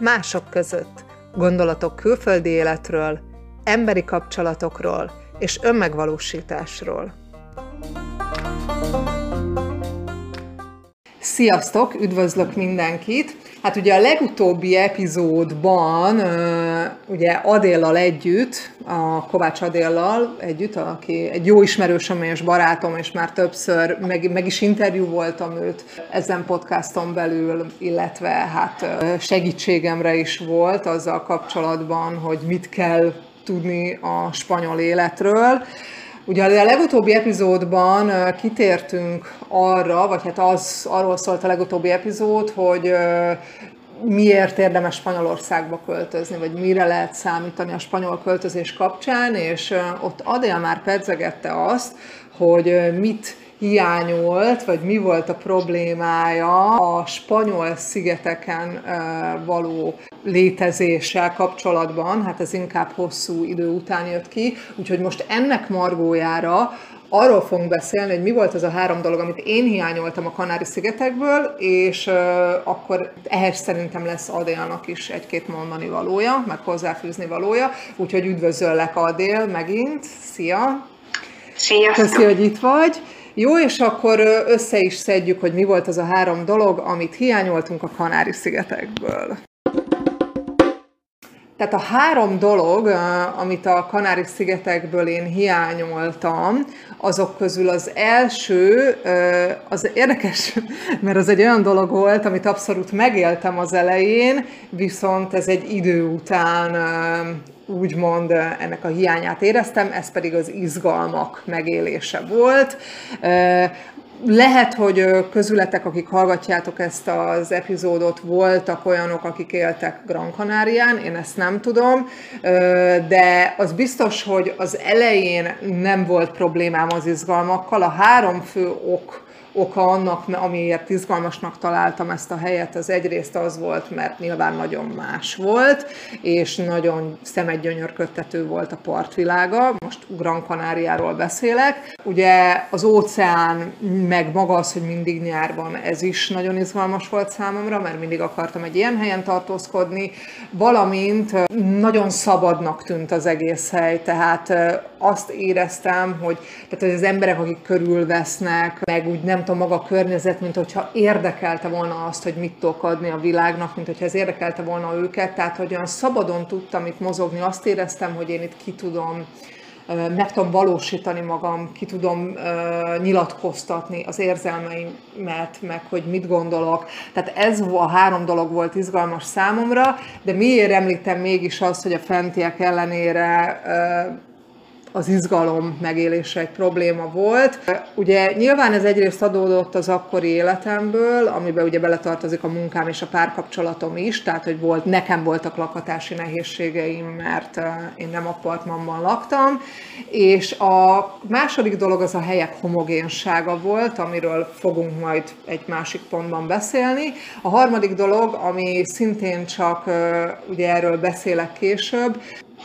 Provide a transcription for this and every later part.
Mások között gondolatok külföldi életről, emberi kapcsolatokról és önmegvalósításról. Sziasztok, üdvözlök mindenkit! Hát ugye a legutóbbi epizódban, ugye Adéllal együtt, a Kovács Adéllal együtt, aki egy jó ismerősöm és barátom, és már többször meg, meg is interjú voltam őt ezen podcaston belül, illetve hát segítségemre is volt azzal kapcsolatban, hogy mit kell tudni a spanyol életről. Ugye a legutóbbi epizódban kitértünk arra, vagy hát az, arról szólt a legutóbbi epizód, hogy miért érdemes Spanyolországba költözni, vagy mire lehet számítani a spanyol költözés kapcsán, és ott Adél már pedzegette azt, hogy mit hiányolt, vagy mi volt a problémája a spanyol szigeteken való létezéssel kapcsolatban, hát ez inkább hosszú idő után jött ki, úgyhogy most ennek margójára arról fogunk beszélni, hogy mi volt az a három dolog, amit én hiányoltam a Kanári-szigetekből, és uh, akkor ehhez szerintem lesz Adélnak is egy-két mondani valója, meg hozzáfűzni valója, úgyhogy üdvözöllek Adél megint, szia! Sziasztok! Köszi, hogy itt vagy! Jó, és akkor össze is szedjük, hogy mi volt az a három dolog, amit hiányoltunk a Kanári-szigetekből. Tehát a három dolog, amit a Kanári-szigetekből én hiányoltam, azok közül az első, az érdekes, mert az egy olyan dolog volt, amit abszolút megéltem az elején, viszont ez egy idő után úgymond ennek a hiányát éreztem, ez pedig az izgalmak megélése volt. Lehet, hogy közületek, akik hallgatjátok ezt az epizódot, voltak olyanok, akik éltek Gran Canarián, én ezt nem tudom, de az biztos, hogy az elején nem volt problémám az izgalmakkal. A három fő ok, oka annak, amiért izgalmasnak találtam ezt a helyet, az egyrészt az volt, mert nyilván nagyon más volt, és nagyon szemedgyönyörködtető volt a partvilága. Most Gran Canáriáról beszélek. Ugye az óceán, meg maga az, hogy mindig nyár van, ez is nagyon izgalmas volt számomra, mert mindig akartam egy ilyen helyen tartózkodni, valamint nagyon szabadnak tűnt az egész hely, tehát azt éreztem, hogy, tehát, hogy az emberek, akik körülvesznek, meg úgy nem tudom, maga környezet, mint hogyha érdekelte volna azt, hogy mit tudok adni a világnak, mint hogyha ez érdekelte volna őket, tehát hogy olyan szabadon tudtam itt mozogni, azt éreztem, hogy én itt ki tudom meg tudom valósítani magam, ki tudom nyilatkoztatni az érzelmeimet, meg hogy mit gondolok. Tehát ez a három dolog volt izgalmas számomra, de miért említem mégis azt, hogy a fentiek ellenére az izgalom megélése egy probléma volt. Ugye nyilván ez egyrészt adódott az akkori életemből, amiben ugye beletartozik a munkám és a párkapcsolatom is, tehát hogy volt, nekem voltak lakatási nehézségeim, mert én nem apartmanban laktam, és a második dolog az a helyek homogénsága volt, amiről fogunk majd egy másik pontban beszélni. A harmadik dolog, ami szintén csak ugye erről beszélek később,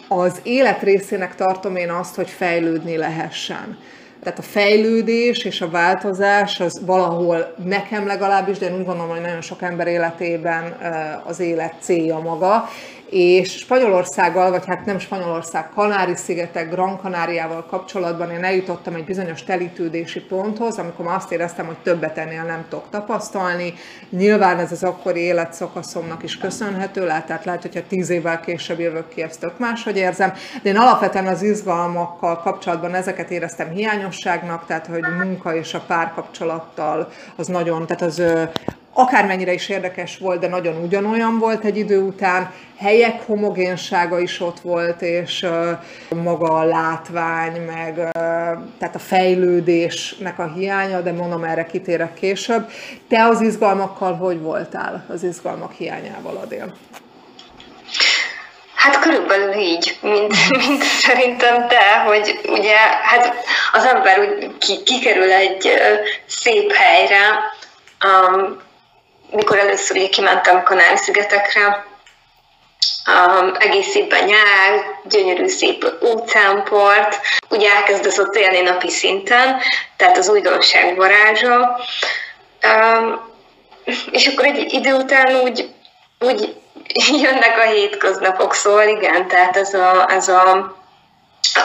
az élet részének tartom én azt, hogy fejlődni lehessen. Tehát a fejlődés és a változás az valahol nekem legalábbis, de én úgy gondolom, hogy nagyon sok ember életében az élet célja maga, és Spanyolországgal, vagy hát nem Spanyolország, Kanári-szigetek, Gran Canáriával kapcsolatban én eljutottam egy bizonyos telítődési ponthoz, amikor azt éreztem, hogy többet ennél nem tudok tapasztalni. Nyilván ez az akkori életszakaszomnak is köszönhető, lehet, tehát lehet, hogyha tíz évvel később jövök ki, ezt tök máshogy érzem, de én alapvetően az izgalmakkal kapcsolatban ezeket éreztem hiányosságnak, tehát hogy munka és a párkapcsolattal az nagyon, tehát az akármennyire is érdekes volt, de nagyon ugyanolyan volt egy idő után, helyek homogénsága is ott volt, és maga a látvány, meg tehát a fejlődésnek a hiánya, de mondom, erre kitérek később. Te az izgalmakkal hogy voltál, az izgalmak hiányával, Adél? Hát körülbelül így, mint, mint szerintem te, hogy ugye hát az ember úgy ki, kikerül egy szép helyre, um, mikor először ugye kimentem Kanári-szigetekre, um, egész évben nyár, gyönyörű szép óceánpart, ugye elkezdesz ott élni napi szinten, tehát az újdonság varázsa, um, és akkor egy idő után úgy, úgy jönnek a hétköznapok, szóval igen, tehát ez a, ez a,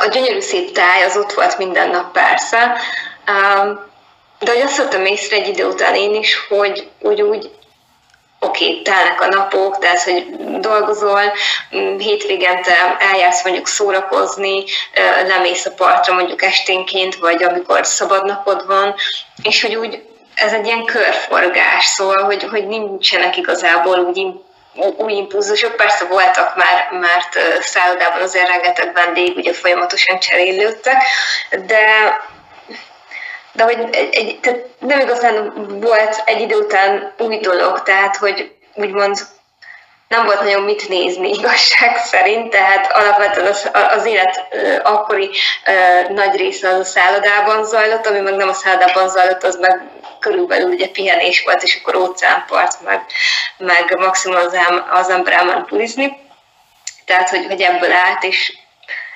a gyönyörű szép táj az ott volt minden nap persze, de hogy azt vettem észre egy idő után én is, hogy úgy, úgy oké, okay, telnek a napok, tehát, hogy dolgozol, mm, hétvégente eljársz mondjuk szórakozni, lemész a partra mondjuk esténként, vagy amikor szabad napod van, és hogy úgy ez egy ilyen körforgás, szóval, hogy, hogy nincsenek igazából úgy új impulzusok, persze voltak már, mert szállodában azért rengeteg vendég ugye folyamatosan cserélődtek, de de hogy egy, egy, tehát nem igazán volt egy idő után új dolog, tehát hogy úgymond nem volt nagyon mit nézni igazság szerint, tehát alapvetően az, az élet akkori nagy része az a szállodában zajlott, ami meg nem a szállodában zajlott, az meg körülbelül ugye pihenés volt, és akkor óceánpart, meg, meg maximum az, az ember elment tulizni. Tehát, hogy, hogy ebből állt, és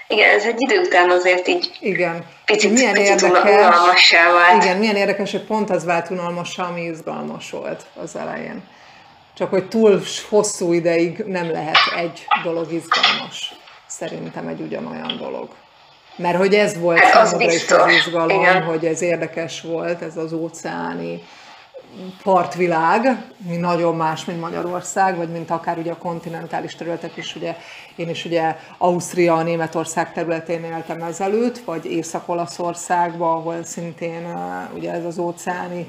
igen, ez egy idő után azért így igen. picit, milyen picit érdekes, vált. Igen, milyen érdekes, hogy pont az vált unalmassá, ami izgalmas volt az elején. Csak hogy túl hosszú ideig nem lehet egy dolog izgalmas. Szerintem egy ugyanolyan dolog. Mert hogy ez volt hát számomra is az izgalom, Igen. hogy ez érdekes volt, ez az óceáni partvilág, mi nagyon más, mint Magyarország, vagy mint akár ugye a kontinentális területek is, ugye én is ugye Ausztria, Németország területén éltem ezelőtt, vagy Észak-Olaszországban, ahol szintén ugye ez az óceáni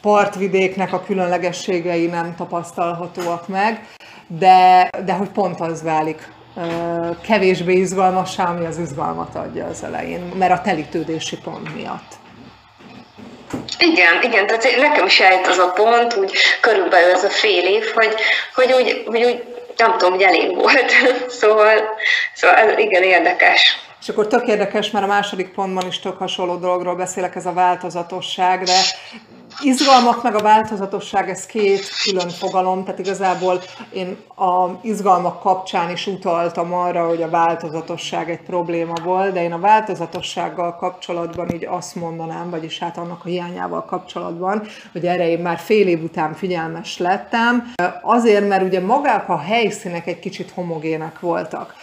partvidéknek a különlegességei nem tapasztalhatóak meg, de, de hogy pont az válik kevésbé izgalmassá, ami az izgalmat adja az elején, mert a telítődési pont miatt. Igen, igen, tehát nekem is eljött az a pont, úgy körülbelül ez a fél év, hogy, hogy úgy, hogy úgy nem tudom, hogy elég volt. szóval, szóval ez igen érdekes. És akkor tök érdekes, mert a második pontban is tök hasonló dologról beszélek, ez a változatosság, de izgalmak meg a változatosság, ez két külön fogalom, tehát igazából én a izgalmak kapcsán is utaltam arra, hogy a változatosság egy probléma volt, de én a változatossággal kapcsolatban így azt mondanám, vagyis hát annak a hiányával kapcsolatban, hogy erre én már fél év után figyelmes lettem, azért, mert ugye magák a helyszínek egy kicsit homogének voltak.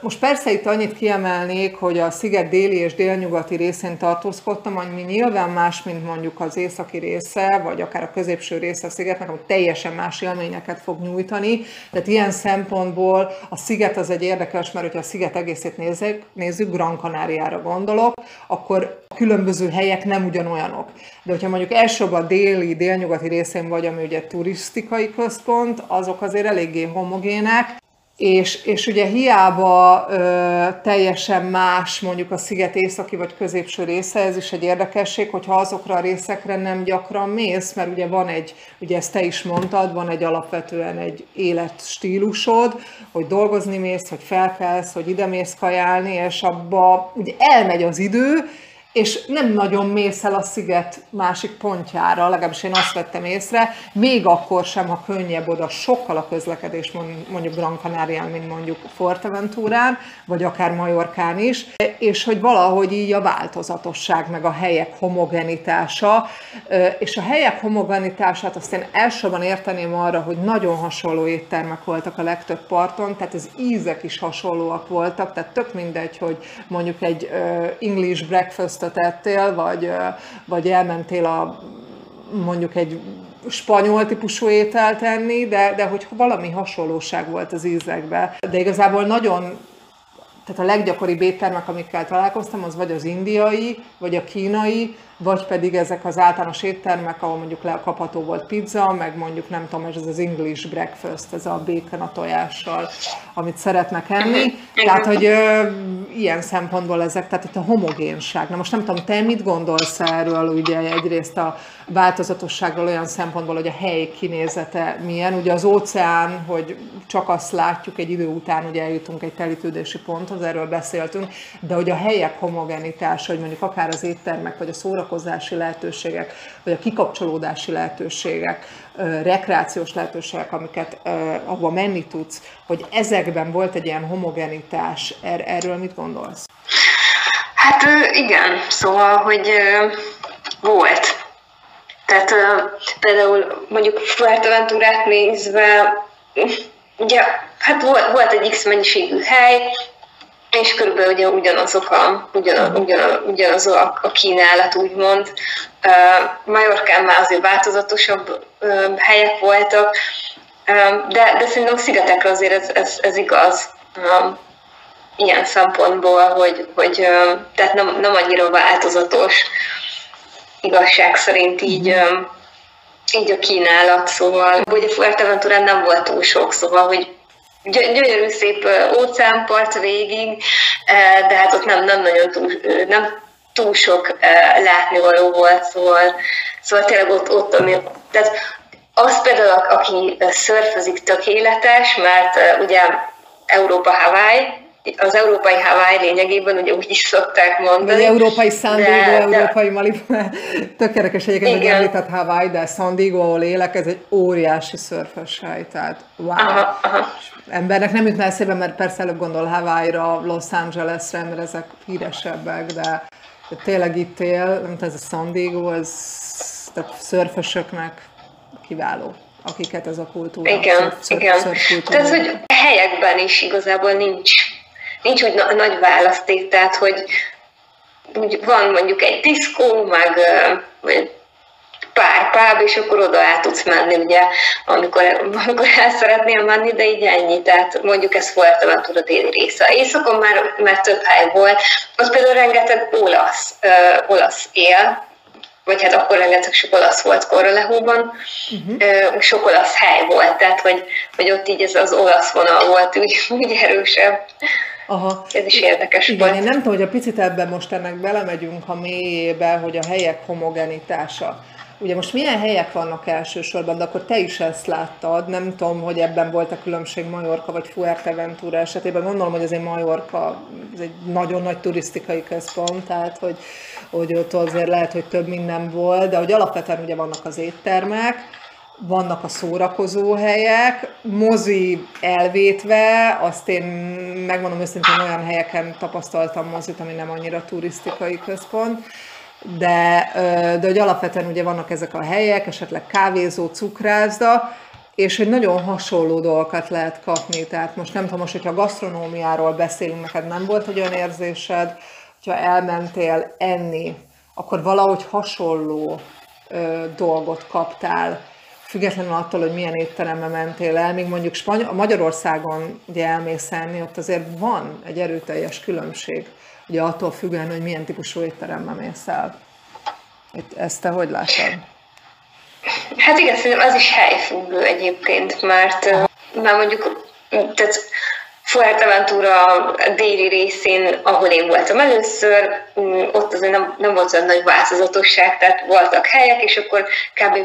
Most persze itt annyit kiemelnék, hogy a sziget déli és délnyugati részén tartózkodtam, ami nyilván más, mint mondjuk az északi része, vagy akár a középső része a szigetnek, ami teljesen más élményeket fog nyújtani. Tehát ilyen szempontból a sziget az egy érdekes, mert hogyha a sziget egészét nézzük, nézzük Gran Canariára gondolok, akkor a különböző helyek nem ugyanolyanok. De hogyha mondjuk elsőbb a déli, délnyugati részén vagy, ami ugye turisztikai központ, azok azért eléggé homogének, és, és ugye hiába ö, teljesen más mondjuk a sziget északi vagy középső része, ez is egy érdekesség, hogyha azokra a részekre nem gyakran mész, mert ugye van egy, ugye ezt te is mondtad, van egy alapvetően egy életstílusod, hogy dolgozni mész, hogy felkelsz, hogy ide mész kajálni, és abba ugye elmegy az idő, és nem nagyon mész el a sziget másik pontjára, legalábbis én azt vettem észre, még akkor sem, ha könnyebb oda sokkal a közlekedés mondjuk Gran Canarián, mint mondjuk Forteventúrán, vagy akár Majorkán is, és hogy valahogy így a változatosság, meg a helyek homogenitása, és a helyek homogenitását azt én elsőben érteném arra, hogy nagyon hasonló éttermek voltak a legtöbb parton, tehát az ízek is hasonlóak voltak, tehát tök mindegy, hogy mondjuk egy English breakfast tettél, vagy, vagy elmentél a mondjuk egy spanyol típusú ételt enni, de, de hogy valami hasonlóság volt az ízekben. De igazából nagyon tehát a leggyakoribb éttermek, amikkel találkoztam, az vagy az indiai, vagy a kínai, vagy pedig ezek az általános éttermek, ahol mondjuk lekapható volt pizza, meg mondjuk nem tudom, ez az English breakfast, ez a bacon a tojással, amit szeretnek enni. Tehát, hogy ö, ilyen szempontból ezek, tehát itt a homogénság. Na most nem tudom, te mit gondolsz erről, ugye egyrészt a változatosságról olyan szempontból, hogy a hely kinézete milyen. Ugye az óceán, hogy csak azt látjuk, egy idő után ugye eljutunk egy telítődési ponthoz, erről beszéltünk, de hogy a helyek homogenitása, hogy mondjuk akár az éttermek, vagy a szórakozási lehetőségek, vagy a kikapcsolódási lehetőségek, rekreációs lehetőségek, amiket ahova menni tudsz, hogy ezekben volt egy ilyen homogenitás. Er, erről mit gondolsz? Hát igen, szóval, hogy volt. Tehát például mondjuk Fuerteventurát nézve ugye, hát volt, volt egy X mennyiségű hely, és körülbelül ugye ugyanazok a, ugyan, ugyan, ugyanaz a, a kínálat, úgymond. Uh, Majorkán már azért változatosabb uh, helyek voltak, uh, de, de szerintem szigetekre azért ez, ez, ez igaz. Um, ilyen szempontból, hogy, hogy uh, tehát nem, nem annyira változatos igazság szerint így, uh, így a kínálat, szóval ugye Fuerteventurán nem volt túl sok, szóval hogy gyönyörű szép óceánpart végig, de hát ott nem, nem nagyon túl, nem túl sok látnivaló volt, szóval, szóval tényleg ott, ott ami, tehát az például, aki szörfözik tökéletes, mert ugye Európa Hawaii, az európai Hawaii lényegében ugye úgy is szokták mondani. Vagy európai San Diego, de, európai Malibu. Tök érdekes egyébként, hogy említett Hawaii, de San Diego, ahol élek, ez egy óriási szörfös hely, tehát wow. Aha, aha. Embernek nem jutna eszébe, mert persze előbb gondol Hawaii-ra, Los Angelesre, mert ezek híresebbek, de, de tényleg itt él, mint ez a San Diego, ez tehát szörfösöknek kiváló akiket ez a kultúra. Igen, ször, igen. Tehát, hogy helyekben is igazából nincs nincs úgy na- nagy választék, tehát hogy úgy van mondjuk egy diszkó, meg vagy pár páb, és akkor oda át tudsz menni, ugye, amikor, amikor el szeretnél menni, de így ennyi, tehát mondjuk ez Fuerteventura déli része. Északon már, már több hely volt, ott például rengeteg olasz, ö, olasz él, vagy hát akkor rengeteg sok olasz volt Korralehóban, uh-huh. sok olasz hely volt, tehát hogy, hogy ott így ez az olasz vonal volt úgy, úgy erősebb. Aha. Ez is érdekes Igen, volt. én nem tudom, hogy a picit ebben most ennek belemegyünk a mélyébe, hogy a helyek homogenitása. Ugye most milyen helyek vannak elsősorban, de akkor te is ezt láttad, nem tudom, hogy ebben volt a különbség Majorka vagy Fuerteventura esetében. Gondolom, hogy azért Majorka ez egy nagyon nagy turisztikai központ, tehát hogy, hogy ott azért lehet, hogy több minden volt, de hogy alapvetően ugye vannak az éttermek, vannak a szórakozó helyek, mozi elvétve, azt én megmondom őszintén olyan helyeken tapasztaltam mozit, ami nem annyira turisztikai központ, de, de hogy alapvetően ugye vannak ezek a helyek, esetleg kávézó, cukrászda, és hogy nagyon hasonló dolgokat lehet kapni. Tehát most nem tudom, most, hogyha gasztronómiáról beszélünk, neked nem volt egy olyan érzésed, hogyha elmentél enni, akkor valahogy hasonló ö, dolgot kaptál függetlenül attól, hogy milyen étterembe mentél el, még mondjuk Spany- Magyarországon ugye elmész enni, ott azért van egy erőteljes különbség, ugye attól függően, hogy milyen típusú étterembe mész el. Ezt te hogy látod? Hát igen, szerintem az is helyfüggő egyébként, mert, már mondjuk, tehát Fuerteventura déli részén, ahol én voltam először, mm, ott azért nem, nem volt olyan nagy változatosság, tehát voltak helyek, és akkor kb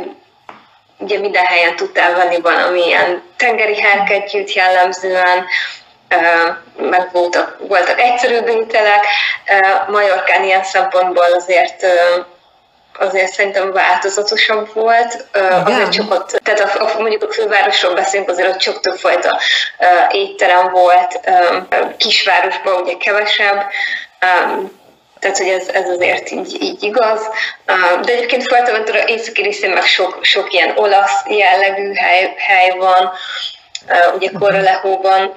ugye minden helyen tudtál venni valamilyen tengeri herkettyűt jellemzően, meg voltak, voltak egyszerűbb ételek. Majorkán ilyen szempontból azért azért szerintem változatosabb volt. Igen. Azért csak ott, tehát a, a, mondjuk a fővárosról beszélünk, azért ott csak többfajta étterem volt, kisvárosban ugye kevesebb, tehát hogy ez, ez azért így, így igaz. De egyébként Fuerteventura északi részén meg sok, sok ilyen olasz jellegű hely, hely van, ugye Corralehóban, mhm.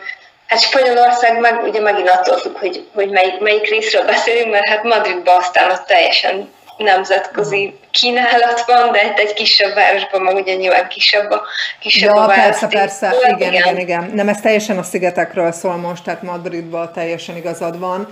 Hát Spanyolország meg ugye megint attól függ, hogy, hogy melyik, melyik részről beszélünk, mert hát Madridban aztán ott teljesen nemzetközi kínálat van, de egy, egy kisebb városban meg ugye nyilván kisebb a, kisebb ja, a persze, persze, igen, igen, igen, igen. Nem, ez teljesen a szigetekről szól most, tehát Madridban teljesen igazad van.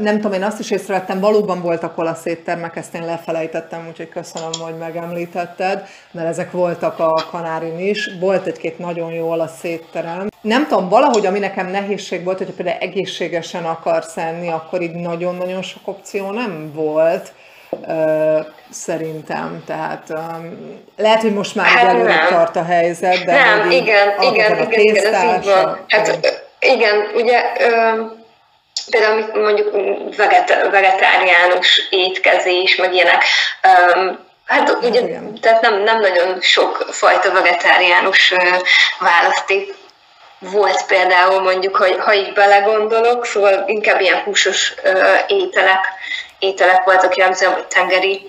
Nem tudom, én azt is észrevettem, valóban voltak olasz éttermek, ezt én lefelejtettem, úgyhogy köszönöm, hogy megemlítetted, mert ezek voltak a Kanárin is. Volt egy-két nagyon jó olasz étterem. Nem tudom, valahogy ami nekem nehézség volt, hogy például egészségesen akarsz enni, akkor így nagyon-nagyon sok opció nem volt szerintem. Tehát um, lehet, hogy most már hát előre tart a helyzet, de nem, igen, igen, igen, igen, ez így van. Hát igen, ugye például mondjuk veget, vegetáriánus étkezés, meg ilyenek, um, Hát ugye, Igen. tehát nem, nem nagyon sok fajta vegetáriánus választék volt például mondjuk, hogy ha így belegondolok, szóval inkább ilyen húsos ételek voltak, jellemzően, vagy tengeri,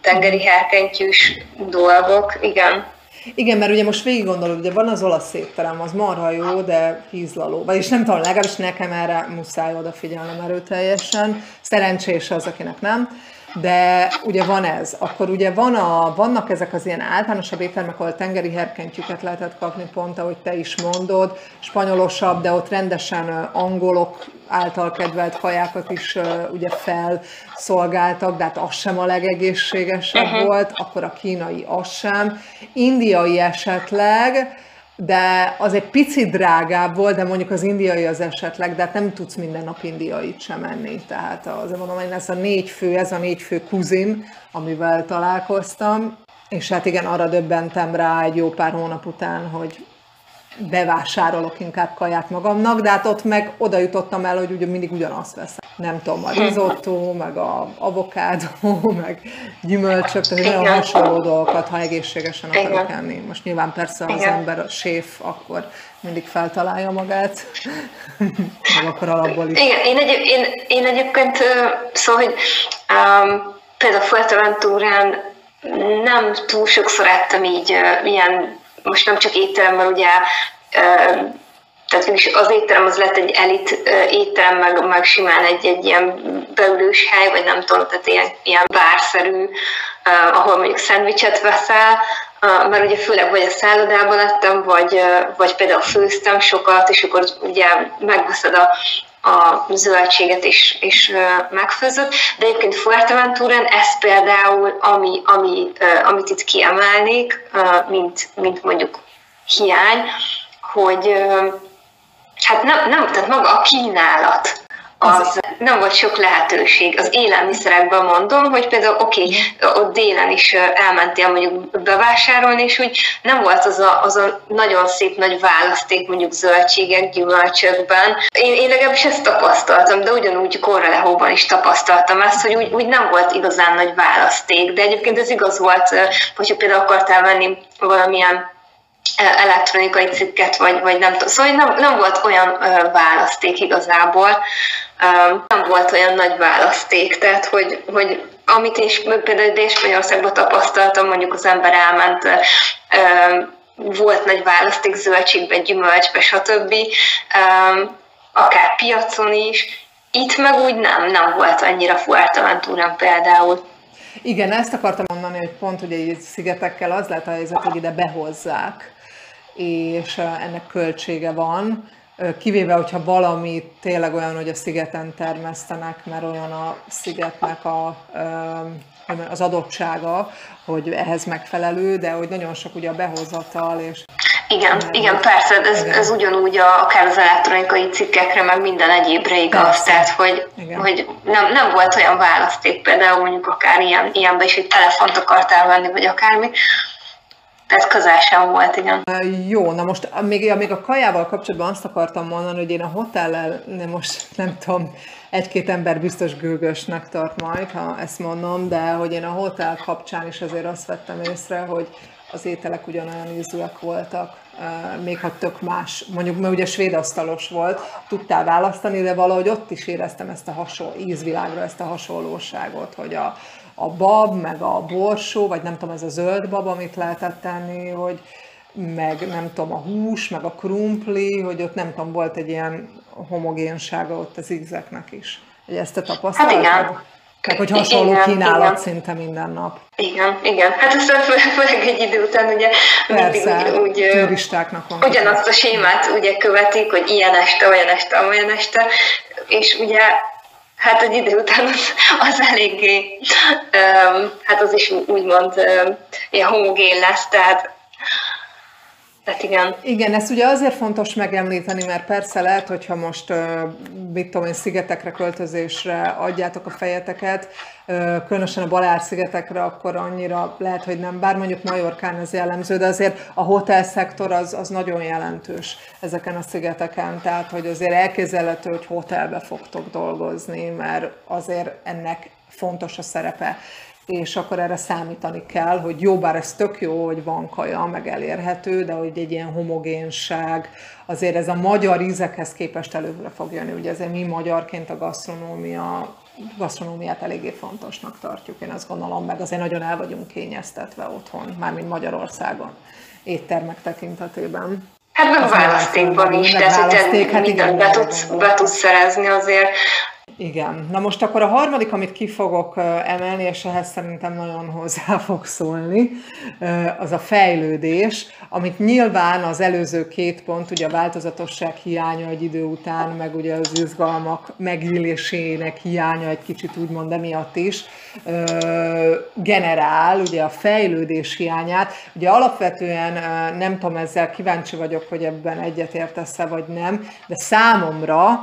tengeri herkentyűs dolgok, igen. Igen, mert ugye most végig gondolod, ugye van az olasz étterem, az marha jó, de hízlaló. Vagyis nem tudom, legalábbis nekem erre muszáj odafigyelnem erőteljesen. Szerencsés az, akinek nem. De ugye van ez, akkor ugye van a, vannak ezek az ilyen általánosabb éttermek, ahol tengeri herkentyűket lehetett kapni, pont ahogy te is mondod, spanyolosabb, de ott rendesen angolok által kedvelt kajákat is ugye felszolgáltak, de hát az sem a legegészségesebb uh-huh. volt, akkor a kínai az sem. Indiai esetleg, de az egy picit drágább volt, de mondjuk az indiai az esetleg, de hát nem tudsz minden nap indiait sem enni. Tehát azért mondom, hogy ez a négy fő, ez a négy fő kuzin, amivel találkoztam, és hát igen, arra döbbentem rá egy jó pár hónap után, hogy bevásárolok inkább kaját magamnak, de hát ott meg oda jutottam el, hogy ugye mindig ugyanazt veszem. Nem tudom, a risotto, meg a avokádó, meg gyümölcsök, tehát nagyon hasonló dolgokat, ha egészségesen akarok Igen. enni. Most nyilván persze az Igen. ember a séf, akkor mindig feltalálja magát, meg akkor alapból is. Igen, én, egy, én, én egyébként, szóval, hogy um, például Fuerteventúrán nem túl sokszor ettem így uh, ilyen most nem csak étteremmel, ugye tehát az étterem az lett egy elit étterem, meg, meg simán egy, egy ilyen beülős hely, vagy nem tudom, tehát ilyen, ilyen bárszerű, ahol mondjuk szendvicset veszel, mert ugye főleg vagy a szállodában lettem, vagy, vagy például főztem sokat, és akkor ugye megveszed a, a zöldséget is, is megfőzött, de egyébként Fuerteventúrán ez például, ami, ami, amit itt kiemelnék, mint, mint mondjuk hiány, hogy hát nem, nem, tehát maga a kínálat, az nem volt sok lehetőség. Az élelmiszerekben mondom, hogy például oké, okay, ott délen is elmentél mondjuk bevásárolni, és úgy nem volt az a, az a nagyon szép nagy választék mondjuk zöldségek, gyümölcsökben. Én, én legalábbis ezt tapasztaltam, de ugyanúgy Korrelehóban is tapasztaltam ezt, hogy úgy, úgy nem volt igazán nagy választék, de egyébként ez igaz volt, hogyha például akartál venni valamilyen elektronikai cikket, vagy, vagy nem tudom. Szóval nem, nem volt olyan választék igazából, nem volt olyan nagy választék, tehát hogy, hogy amit is például Dél-Spanyolországban tapasztaltam, mondjuk az ember elment, volt nagy választék zöldségbe, gyümölcsbe, stb. Akár piacon is. Itt meg úgy nem, nem volt annyira Fuerteventurán például. Igen, ezt akartam mondani, hogy pont ugye szigetekkel az lehet a helyzet, hogy ide behozzák, és ennek költsége van, kivéve, hogyha valami tényleg olyan, hogy a szigeten termesztenek, mert olyan a szigetnek a, az adottsága, hogy ehhez megfelelő, de hogy nagyon sok ugye a behozatal, és igen, nem, igen, persze, ez, igen. ez ugyanúgy a, akár az elektronikai cikkekre, meg minden egyébre igaz, persze. tehát hogy, hogy nem, nem volt olyan választék, például mondjuk akár ilyen, ilyenben is, hogy telefont akartál venni, vagy akármi, ez közel sem volt, igen. Jó, na most még, még a kajával kapcsolatban azt akartam mondani, hogy én a hotellel, nem most nem tudom, egy-két ember biztos gőgösnek tart majd, ha ezt mondom, de hogy én a hotel kapcsán is azért azt vettem észre, hogy az ételek ugyanolyan ízűek voltak, még ha tök más, mondjuk, mert ugye svéd asztalos volt, tudtál választani, de valahogy ott is éreztem ezt a hasonló ízvilágra, ezt a hasonlóságot, hogy a, a bab, meg a borsó, vagy nem tudom, ez a zöld bab, amit lehetett tenni, hogy meg nem tudom, a hús, meg a krumpli, hogy ott nem tudom, volt egy ilyen homogénsága ott az ízeknek is. Hogy ezt te tapasztaltad? Hát igen. Meg hogy hasonló igen, kínálat igen. szinte minden nap. Igen, igen. Hát aztán főleg egy idő után ugye Persze, mindig úgy, úgy turistáknak van. Ugyanazt a sémát ugye követik, hogy ilyen este, olyan este, olyan este, és ugye hát egy idő után az, az eléggé, um, hát az is úgymond um, ilyen homogén lesz, tehát tehát igen. Igen, ezt ugye azért fontos megemlíteni, mert persze lehet, hogyha most, mit tudom én, szigetekre, költözésre adjátok a fejeteket, különösen a Balár-szigetekre, akkor annyira lehet, hogy nem, bár mondjuk Majorkán ez jellemző, de azért a hotel szektor az, az nagyon jelentős ezeken a szigeteken, tehát hogy azért elképzelhető, hogy hotelbe fogtok dolgozni, mert azért ennek fontos a szerepe és akkor erre számítani kell, hogy jó, bár ez tök jó, hogy van kaja, meg elérhető, de hogy egy ilyen homogénság, azért ez a magyar ízekhez képest előre fog jönni. Ugye ezért mi magyarként a gasztronómia gasztronómiát eléggé fontosnak tartjuk, én azt gondolom, meg azért nagyon el vagyunk kényeztetve otthon, mármint Magyarországon. éttermek tekintetében. Hát meg választékban is, tehát hogy hát mindent be tudsz, be tudsz szerezni azért. Igen. Na most akkor a harmadik, amit ki fogok emelni, és ehhez szerintem nagyon hozzá fog szólni, az a fejlődés, amit nyilván az előző két pont, ugye a változatosság hiánya egy idő után, meg ugye az izgalmak megélésének hiánya egy kicsit úgymond emiatt is, generál ugye a fejlődés hiányát. Ugye alapvetően nem tudom, ezzel kíváncsi vagyok, hogy ebben egyetértesz-e vagy nem, de számomra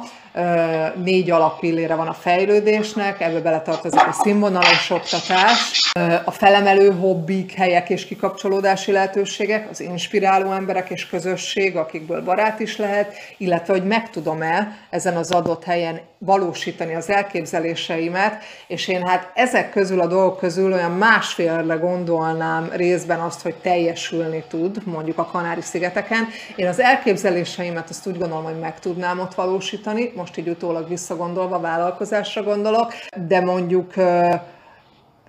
négy alappillére van a fejlődésnek, ebbe beletartozik a színvonalas oktatás, a felemelő hobbik, helyek és kikapcsolódási lehetőségek, az inspiráló emberek és közösség, akikből barát is lehet, illetve hogy meg tudom-e ezen az adott helyen valósítani az elképzeléseimet, és én hát ezek közül a dolgok közül olyan másfélre gondolnám részben azt, hogy teljesülni tud, mondjuk a Kanári-szigeteken. Én az elképzeléseimet azt úgy gondolom, hogy meg tudnám ott valósítani, most így utólag visszagondolva vállalkozásra gondolok, de mondjuk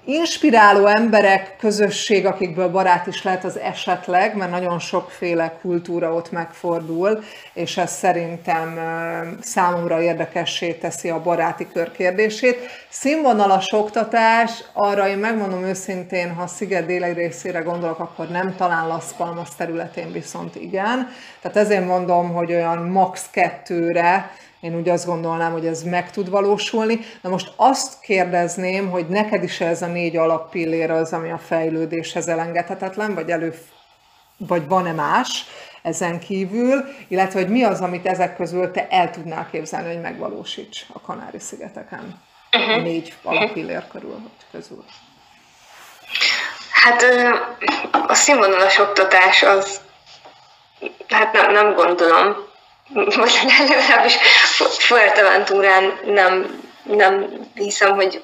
inspiráló emberek, közösség, akikből barát is lehet az esetleg, mert nagyon sokféle kultúra ott megfordul, és ez szerintem számomra érdekessé teszi a baráti kör kérdését. Színvonalas oktatás, arra én megmondom őszintén, ha sziget déli részére gondolok, akkor nem, talán Las Palmas területén viszont igen. Tehát ezért mondom, hogy olyan max kettőre, én úgy azt gondolnám, hogy ez meg tud valósulni. Na most azt kérdezném, hogy neked is ez a négy alappillér az, ami a fejlődéshez elengedhetetlen, vagy elő, vagy van-e más ezen kívül, illetve hogy mi az, amit ezek közül te el tudnál képzelni, hogy megvalósíts a Kanári-szigeteken? Uh-huh. A négy alappillér körül, közül. Hát a színvonalas oktatás az, hát nem, nem gondolom, vagy legalábbis Fuerteventúrán nem, nem hiszem, hogy,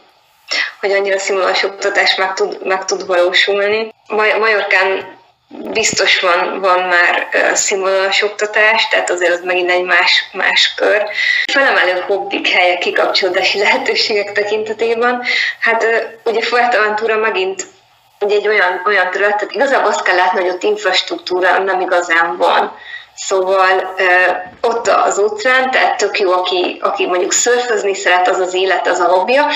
hogy annyira színvonalas oktatás meg tud, meg tud valósulni. Majorkán biztos van, van már színvonalas oktatás, tehát azért az megint egy más, más kör. Felemelő hobbik helyek, kikapcsolódási lehetőségek tekintetében, hát ugye Fuerteventura megint ugye egy olyan, olyan terület, tehát igazából azt kell látni, hogy ott infrastruktúra nem igazán van Szóval ott az óceán, tehát tök jó, aki, aki mondjuk szörfözni szeret, az az élet, az a hobbija.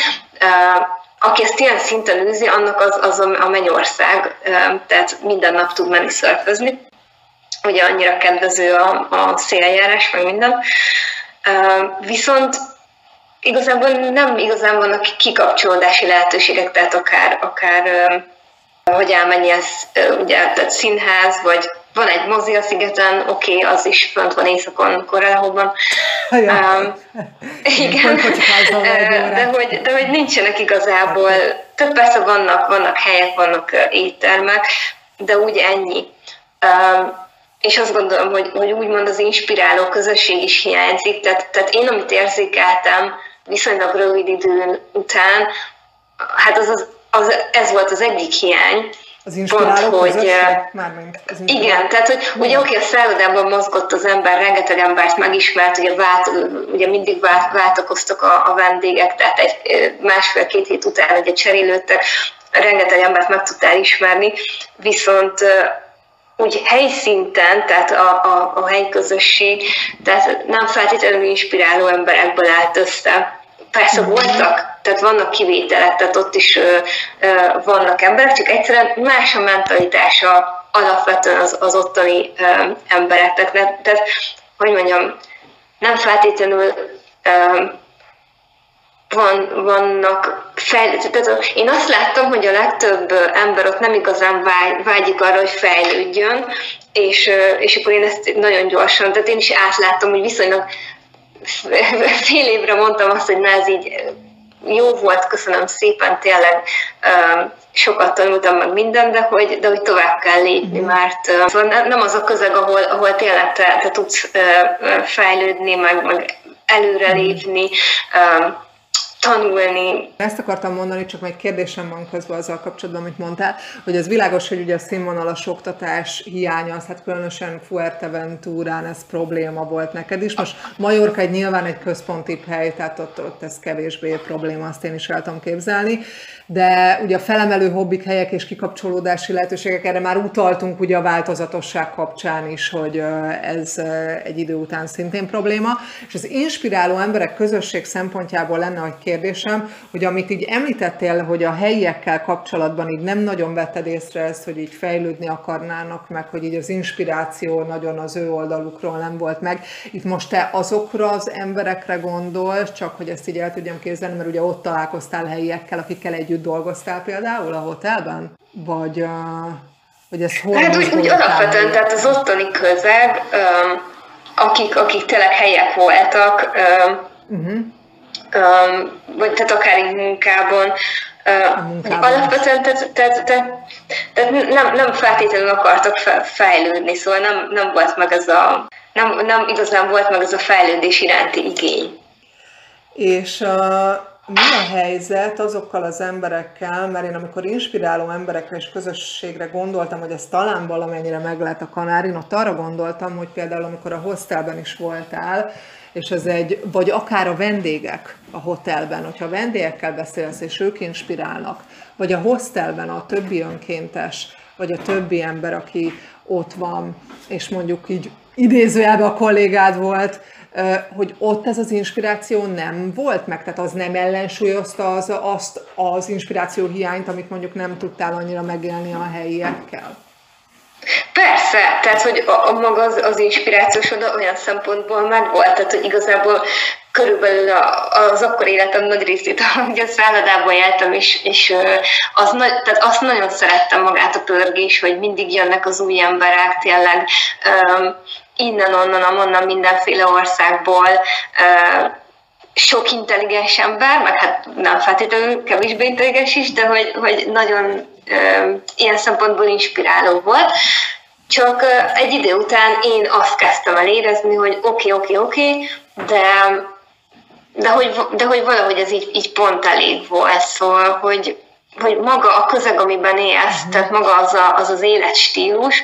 Aki ezt ilyen szinten űzi, annak az, az a mennyország, tehát minden nap tud menni szörfözni. Ugye annyira kedvező a, a széljárás, meg minden. Viszont igazából nem igazán vannak kikapcsolódási lehetőségek, tehát akár, akár hogy elmenni ez, ugye, tehát színház, vagy van egy mozi a szigeten, oké, okay, az is fönt van éjszakon, Korelhóban. Um, igen, de hogy, de hogy nincsenek igazából, tehát persze vannak, vannak helyek, vannak éttermek, de úgy ennyi. Um, és azt gondolom, hogy, hogy úgymond az inspiráló közösség is hiányzik, tehát, tehát én, amit érzékeltem viszonylag rövid időn után, hát az, az, az, ez volt az egyik hiány, az inspiráló Pont, hogy, Mármint, az Igen, tehát hogy ugye oké, a szállodában mozgott az ember, rengeteg embert megismert, ugye, vált, ugye mindig vált, váltakoztak a, a vendégek, tehát egy másfél-két hét után ugye cserélődtek, rengeteg embert meg tudtál ismerni, viszont úgy helyszinten, tehát a, a, a helyi közösség, tehát nem feltétlenül inspiráló emberekből állt össze. Persze mm-hmm. voltak, tehát vannak kivételek, tehát ott is ö, ö, vannak emberek, csak egyszerűen más a mentalitása alapvetően az, az ottani ö, embereknek. Tehát, hogy mondjam, nem feltétlenül ö, van, vannak fejlődő. Tehát én azt láttam, hogy a legtöbb ember ott nem igazán vágy, vágyik arra, hogy fejlődjön, és, és akkor én ezt nagyon gyorsan, tehát én is átláttam, hogy viszonylag fél évre mondtam azt, hogy na ez így jó volt, köszönöm szépen, tényleg sokat tanultam meg minden, de hogy, de hogy tovább kell lépni, mhm. mert nem az a közeg, ahol, ahol tényleg te, te tudsz fejlődni, meg, meg előrelépni, tanulni. Ezt akartam mondani, csak egy kérdésem van közben azzal kapcsolatban, amit mondtál, hogy ez világos, hogy ugye a színvonalas oktatás hiánya, az hát különösen Fuerteventurán ez probléma volt neked is. Most Majorka egy nyilván egy központi hely, tehát ott, ott ez kevésbé probléma, azt én is el tudom képzelni, de ugye a felemelő hobbik helyek és kikapcsolódási lehetőségek, erre már utaltunk ugye a változatosság kapcsán is, hogy ez egy idő után szintén probléma, és az inspiráló emberek közösség szempontjából lenne egy kérdésem, hogy amit így említettél, hogy a helyiekkel kapcsolatban így nem nagyon vetted észre ezt, hogy így fejlődni akarnának, meg hogy így az inspiráció nagyon az ő oldalukról nem volt meg. Itt most te azokra az emberekre gondolsz, csak hogy ezt így el tudjam képzelni, mert ugye ott találkoztál helyiekkel, akikkel együtt dolgoztál például a hotelben? Vagy, uh, vagy ez hol Hát úgy, úgy alapvetően, tehát az ottani közeg, um, akik, akik tényleg helyek voltak, um, uh-huh um, vagy tehát akár így munkában, uh, alapvetően tehát, tehát, tehát, tehát nem, nem feltétlenül akartak fejlődni, szóval nem, nem volt meg ez a, nem, nem igazán volt meg ez a fejlődés iránti igény. És uh, mi a helyzet azokkal az emberekkel, mert én amikor inspiráló emberekre és közösségre gondoltam, hogy ez talán valamennyire meg lehet a kanárin, ott arra gondoltam, hogy például amikor a hostelben is voltál, és ez egy, vagy akár a vendégek a hotelben, hogyha a vendégekkel beszélsz, és ők inspirálnak, vagy a hostelben a többi önkéntes, vagy a többi ember, aki ott van, és mondjuk így idézőjelben a kollégád volt, hogy ott ez az inspiráció nem volt meg, tehát az nem ellensúlyozta az, azt az inspiráció hiányt, amit mondjuk nem tudtál annyira megélni a helyiekkel. Persze, tehát hogy a, a maga az, az inspirációs oda olyan szempontból megvolt, tehát hogy igazából körülbelül az akkor életem nagy részét, ahogy a szállodában éltem, és, és az, tehát azt nagyon szerettem magát a pörgés, hogy mindig jönnek az új emberek, tényleg innen, onnan, amonnan, mindenféle országból, sok intelligens ember, meg hát nem feltétlenül kevésbé intelligens is, de hogy, hogy nagyon ilyen szempontból inspiráló volt. Csak egy idő után én azt kezdtem el érezni, hogy oké, oké, oké, de de hogy, de hogy valahogy ez így, így pont elég volt, szóval, hogy, hogy maga a közeg, amiben élsz, tehát maga az a, az, az életstílus,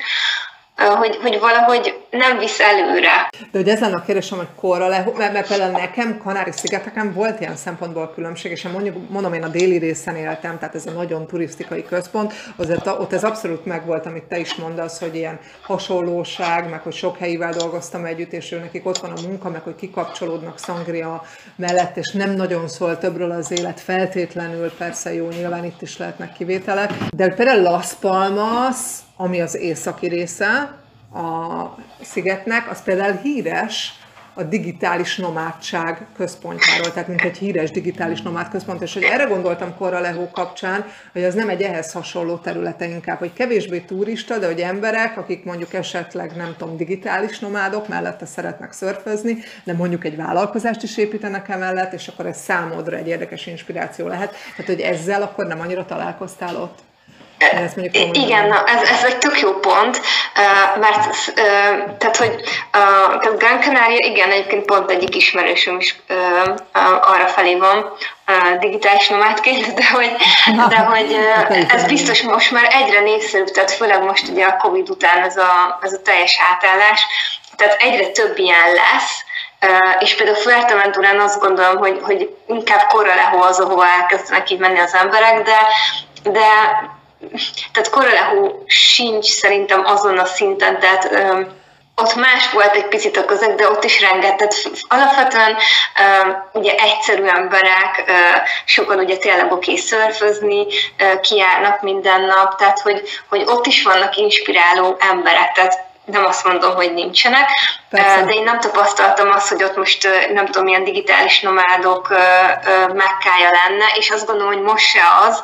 hogy, hogy valahogy nem visz előre. De hogy ez lenne a kérdésem, hogy korra le, mert, mert például nekem Kanári-szigeteken volt ilyen szempontból különbség, és mondjuk, mondom, én a déli részen éltem, tehát ez a nagyon turisztikai központ, azért ott ez abszolút megvolt, amit te is mondasz, hogy ilyen hasonlóság, meg hogy sok helyivel dolgoztam együtt, és ő nekik ott van a munka, meg hogy kikapcsolódnak Szangria mellett, és nem nagyon szól többről az élet feltétlenül, persze jó, nyilván itt is lehetnek kivételek, de például Las Palmas, ami az északi része a szigetnek, az például híres a digitális nomádság központjáról, tehát mint egy híres digitális nomád központ, és hogy erre gondoltam Korralehó kapcsán, hogy az nem egy ehhez hasonló területe inkább, hogy kevésbé turista, de hogy emberek, akik mondjuk esetleg nem tudom, digitális nomádok, mellette szeretnek szörfözni, de mondjuk egy vállalkozást is építenek emellett, és akkor ez számodra egy érdekes inspiráció lehet. Tehát, hogy ezzel akkor nem annyira találkoztál ott? Igen, na, ez, ez egy tök jó pont, mert tehát, hogy tehát Gran Canaria, igen, egyébként pont egyik ismerősöm is arra felé van, digitális nomádként, de hogy, de hogy ez biztos most már egyre népszerűbb, tehát főleg most ugye a Covid után ez a, ez a teljes átállás, tehát egyre több ilyen lesz, és például Fuerteventurán azt gondolom, hogy, hogy inkább Corralejo az, ahova elkezdenek így menni az emberek, de, de tehát Korolehó sincs szerintem azon a szinten, tehát öm, ott más volt egy picit a közeg, de ott is rengeteg. Alapvetően uh, ugye egyszerű emberek, uh, sokan ugye tényleg oké szörfözni, kiállnak minden nap, tehát hogy, hogy ott is vannak inspiráló emberek, tehát nem azt mondom, hogy nincsenek, Persze. de én nem tapasztaltam azt, hogy ott most nem tudom, milyen digitális nomádok megkája lenne, és azt gondolom, hogy most se az.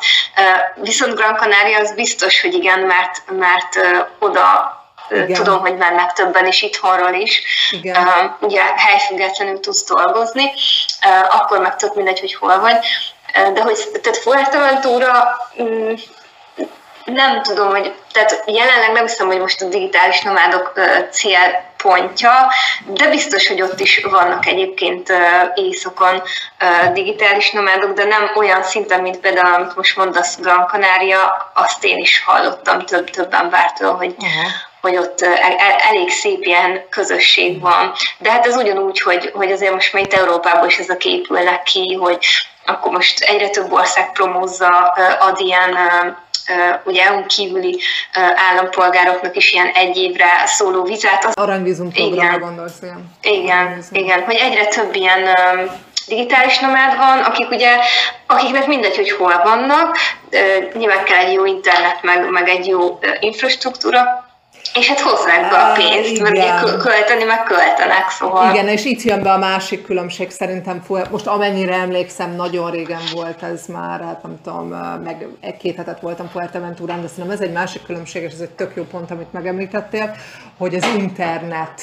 Viszont Gran Canaria az biztos, hogy igen, mert, mert oda igen. tudom, hogy mennek többen is itthonról is. Igen. Uh, ugye helyfüggetlenül tudsz dolgozni, uh, akkor meg tök mindegy, hogy hol vagy. Uh, de hogy tehát Fuerteventura um, nem tudom, hogy, tehát jelenleg nem hiszem, hogy most a digitális nomádok célpontja, de biztos, hogy ott is vannak egyébként éjszakon digitális nomádok, de nem olyan szinten, mint például, amit most mondasz, Gran Canaria, azt én is hallottam több, több embertől, hogy, uh-huh hogy ott elég szép ilyen közösség van. De hát ez ugyanúgy, hogy, hogy azért most már itt Európában is ezek épülnek ki, hogy akkor most egyre több ország promózza, ad ilyen ugye EU kívüli állampolgároknak is ilyen egy évre szóló vizát. Az... Aranyvízum programra gondolsz, igen. Igen, igen, hogy egyre több ilyen digitális nomád van, akik ugye, akiknek mindegy, hogy hol vannak, nyilván kell egy jó internet, meg, meg egy jó infrastruktúra, és hát hozzák be a pénzt, Igen. mert költeni meg költenek, szóval. Igen, és itt jön be a másik különbség szerintem, most amennyire emlékszem, nagyon régen volt ez már, hát nem tudom, meg egy-két hetet voltam Fuerteventurán, de szerintem ez egy másik különbség, és ez egy tök jó pont, amit megemlítettél, hogy az internet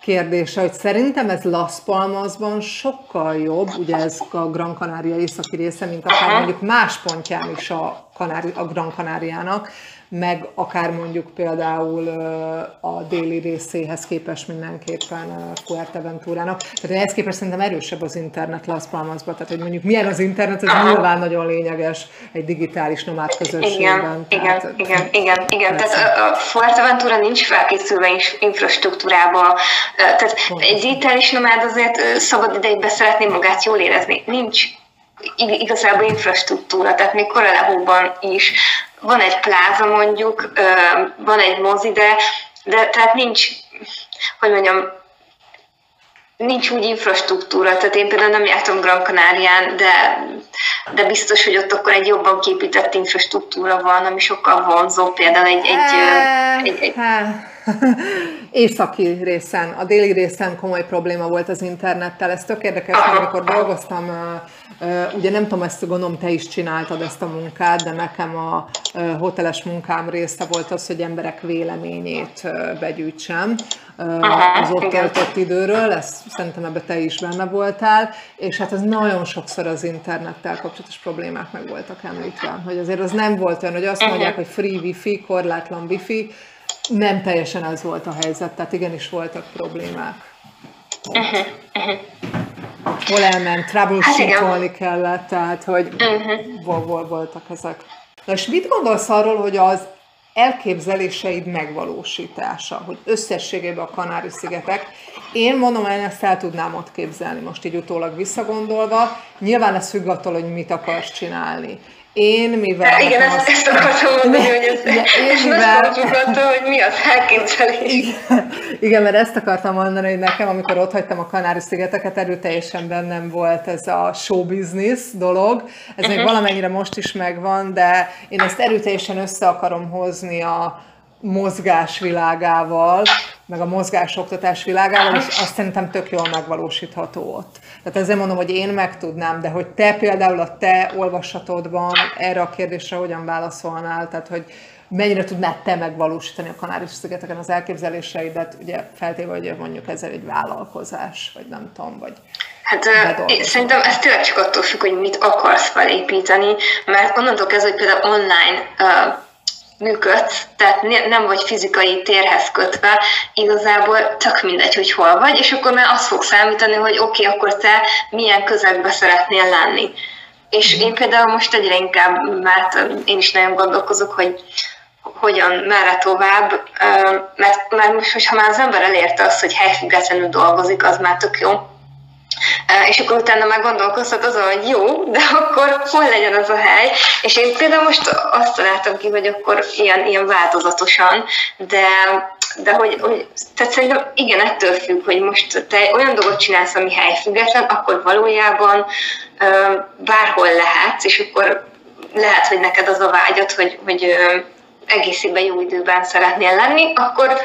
kérdése, hogy szerintem ez Las Palmasban sokkal jobb, ugye ez a Gran Canaria északi része, mint akár mondjuk más pontján is a, Kanári, a Gran Canariának, meg akár mondjuk például a déli részéhez képest mindenképpen Fuerteventurának. Tehát ehhez képest szerintem erősebb az internet Las Palmasban, tehát hogy mondjuk milyen az internet, ez Aha. nyilván nagyon lényeges egy digitális nomád közösségben. Igen, tehát, igen, igen, igen, igen. Tehát a Fuerteventura nincs felkészülve infrastruktúrába, tehát Pontosan. egy digitális nomád azért szabad idejében szeretné magát jól érezni. Nincs igazából infrastruktúra, tehát még Koralehóban is van egy pláza mondjuk, van egy mozi, de, de tehát nincs, hogy mondjam, nincs úgy infrastruktúra, tehát én például nem jártam Gran Canarián, de, de biztos, hogy ott akkor egy jobban képített infrastruktúra van, ami sokkal vonzóbb, például egy... egy, egy, egy, egy Északi részen, a déli részen komoly probléma volt az internettel. Ez tök érdekes, mert amikor dolgoztam, ugye nem tudom, ezt gondolom, te is csináltad ezt a munkát, de nekem a hoteles munkám része volt az, hogy emberek véleményét begyűjtsem az ott töltött időről, ezt szerintem ebbe te is benne voltál, és hát ez nagyon sokszor az internettel kapcsolatos problémák meg voltak említve, hogy azért az nem volt olyan, hogy azt mondják, hogy free wifi, korlátlan wifi, nem teljesen ez volt a helyzet, tehát igenis voltak problémák. Uh-huh, uh-huh. Hol elment, troubleshootelni hát kellett, tehát hogy uh-huh. voltak ezek. Na és mit gondolsz arról, hogy az elképzeléseid megvalósítása, hogy összességében a Kanári-szigetek. Én mondom, én ezt el tudnám ott képzelni, most így utólag visszagondolva. Nyilván ez függ attól, hogy mit akarsz csinálni. Én, mivel... Hát igen, ezt, ezt akartam mondani, hogy ez, ez mivel... attól, hogy mi az elképzelés. Igen, igen, mert ezt akartam mondani, hogy nekem, amikor ott hagytam a Kanári-szigeteket, erőteljesen bennem volt ez a show business dolog. Ez uh-huh. még mhm. valamennyire most is megvan, de én ezt erőteljesen össze akarom hozni a mozgás világával, meg a mozgás oktatás világával, és azt szerintem tök jól megvalósítható ott. Tehát ezzel mondom, hogy én meg tudnám, de hogy te például a te olvasatodban erre a kérdésre hogyan válaszolnál, tehát hogy mennyire tudnád te megvalósítani a Kanáris-szigeteken az elképzeléseidet, ugye feltéve, hogy mondjuk ez egy vállalkozás, vagy nem tudom, vagy Hát én szerintem ez tényleg csak attól függ, hogy mit akarsz felépíteni, mert onnantól kezdve, hogy például online uh, működsz, tehát nem vagy fizikai térhez kötve, igazából tök mindegy, hogy hol vagy, és akkor már azt fog számítani, hogy oké, okay, akkor te milyen közegbe szeretnél lenni. És én például most egyre inkább, mert én is nagyon gondolkozok, hogy hogyan, merre tovább, mert, mert most, hogyha már az ember elérte azt, hogy helyfüggetlenül dolgozik, az már tök jó, és akkor utána már gondolkozhat azon, hogy jó, de akkor hol legyen az a hely. És én például most azt találtam ki, hogy akkor ilyen, ilyen változatosan, de, de hogy, hogy tehát szerintem igen, ettől függ, hogy most te olyan dolgot csinálsz, ami helyfüggetlen, akkor valójában bárhol lehetsz, és akkor lehet, hogy neked az a vágyat, hogy, hogy egész évben jó időben szeretnél lenni, akkor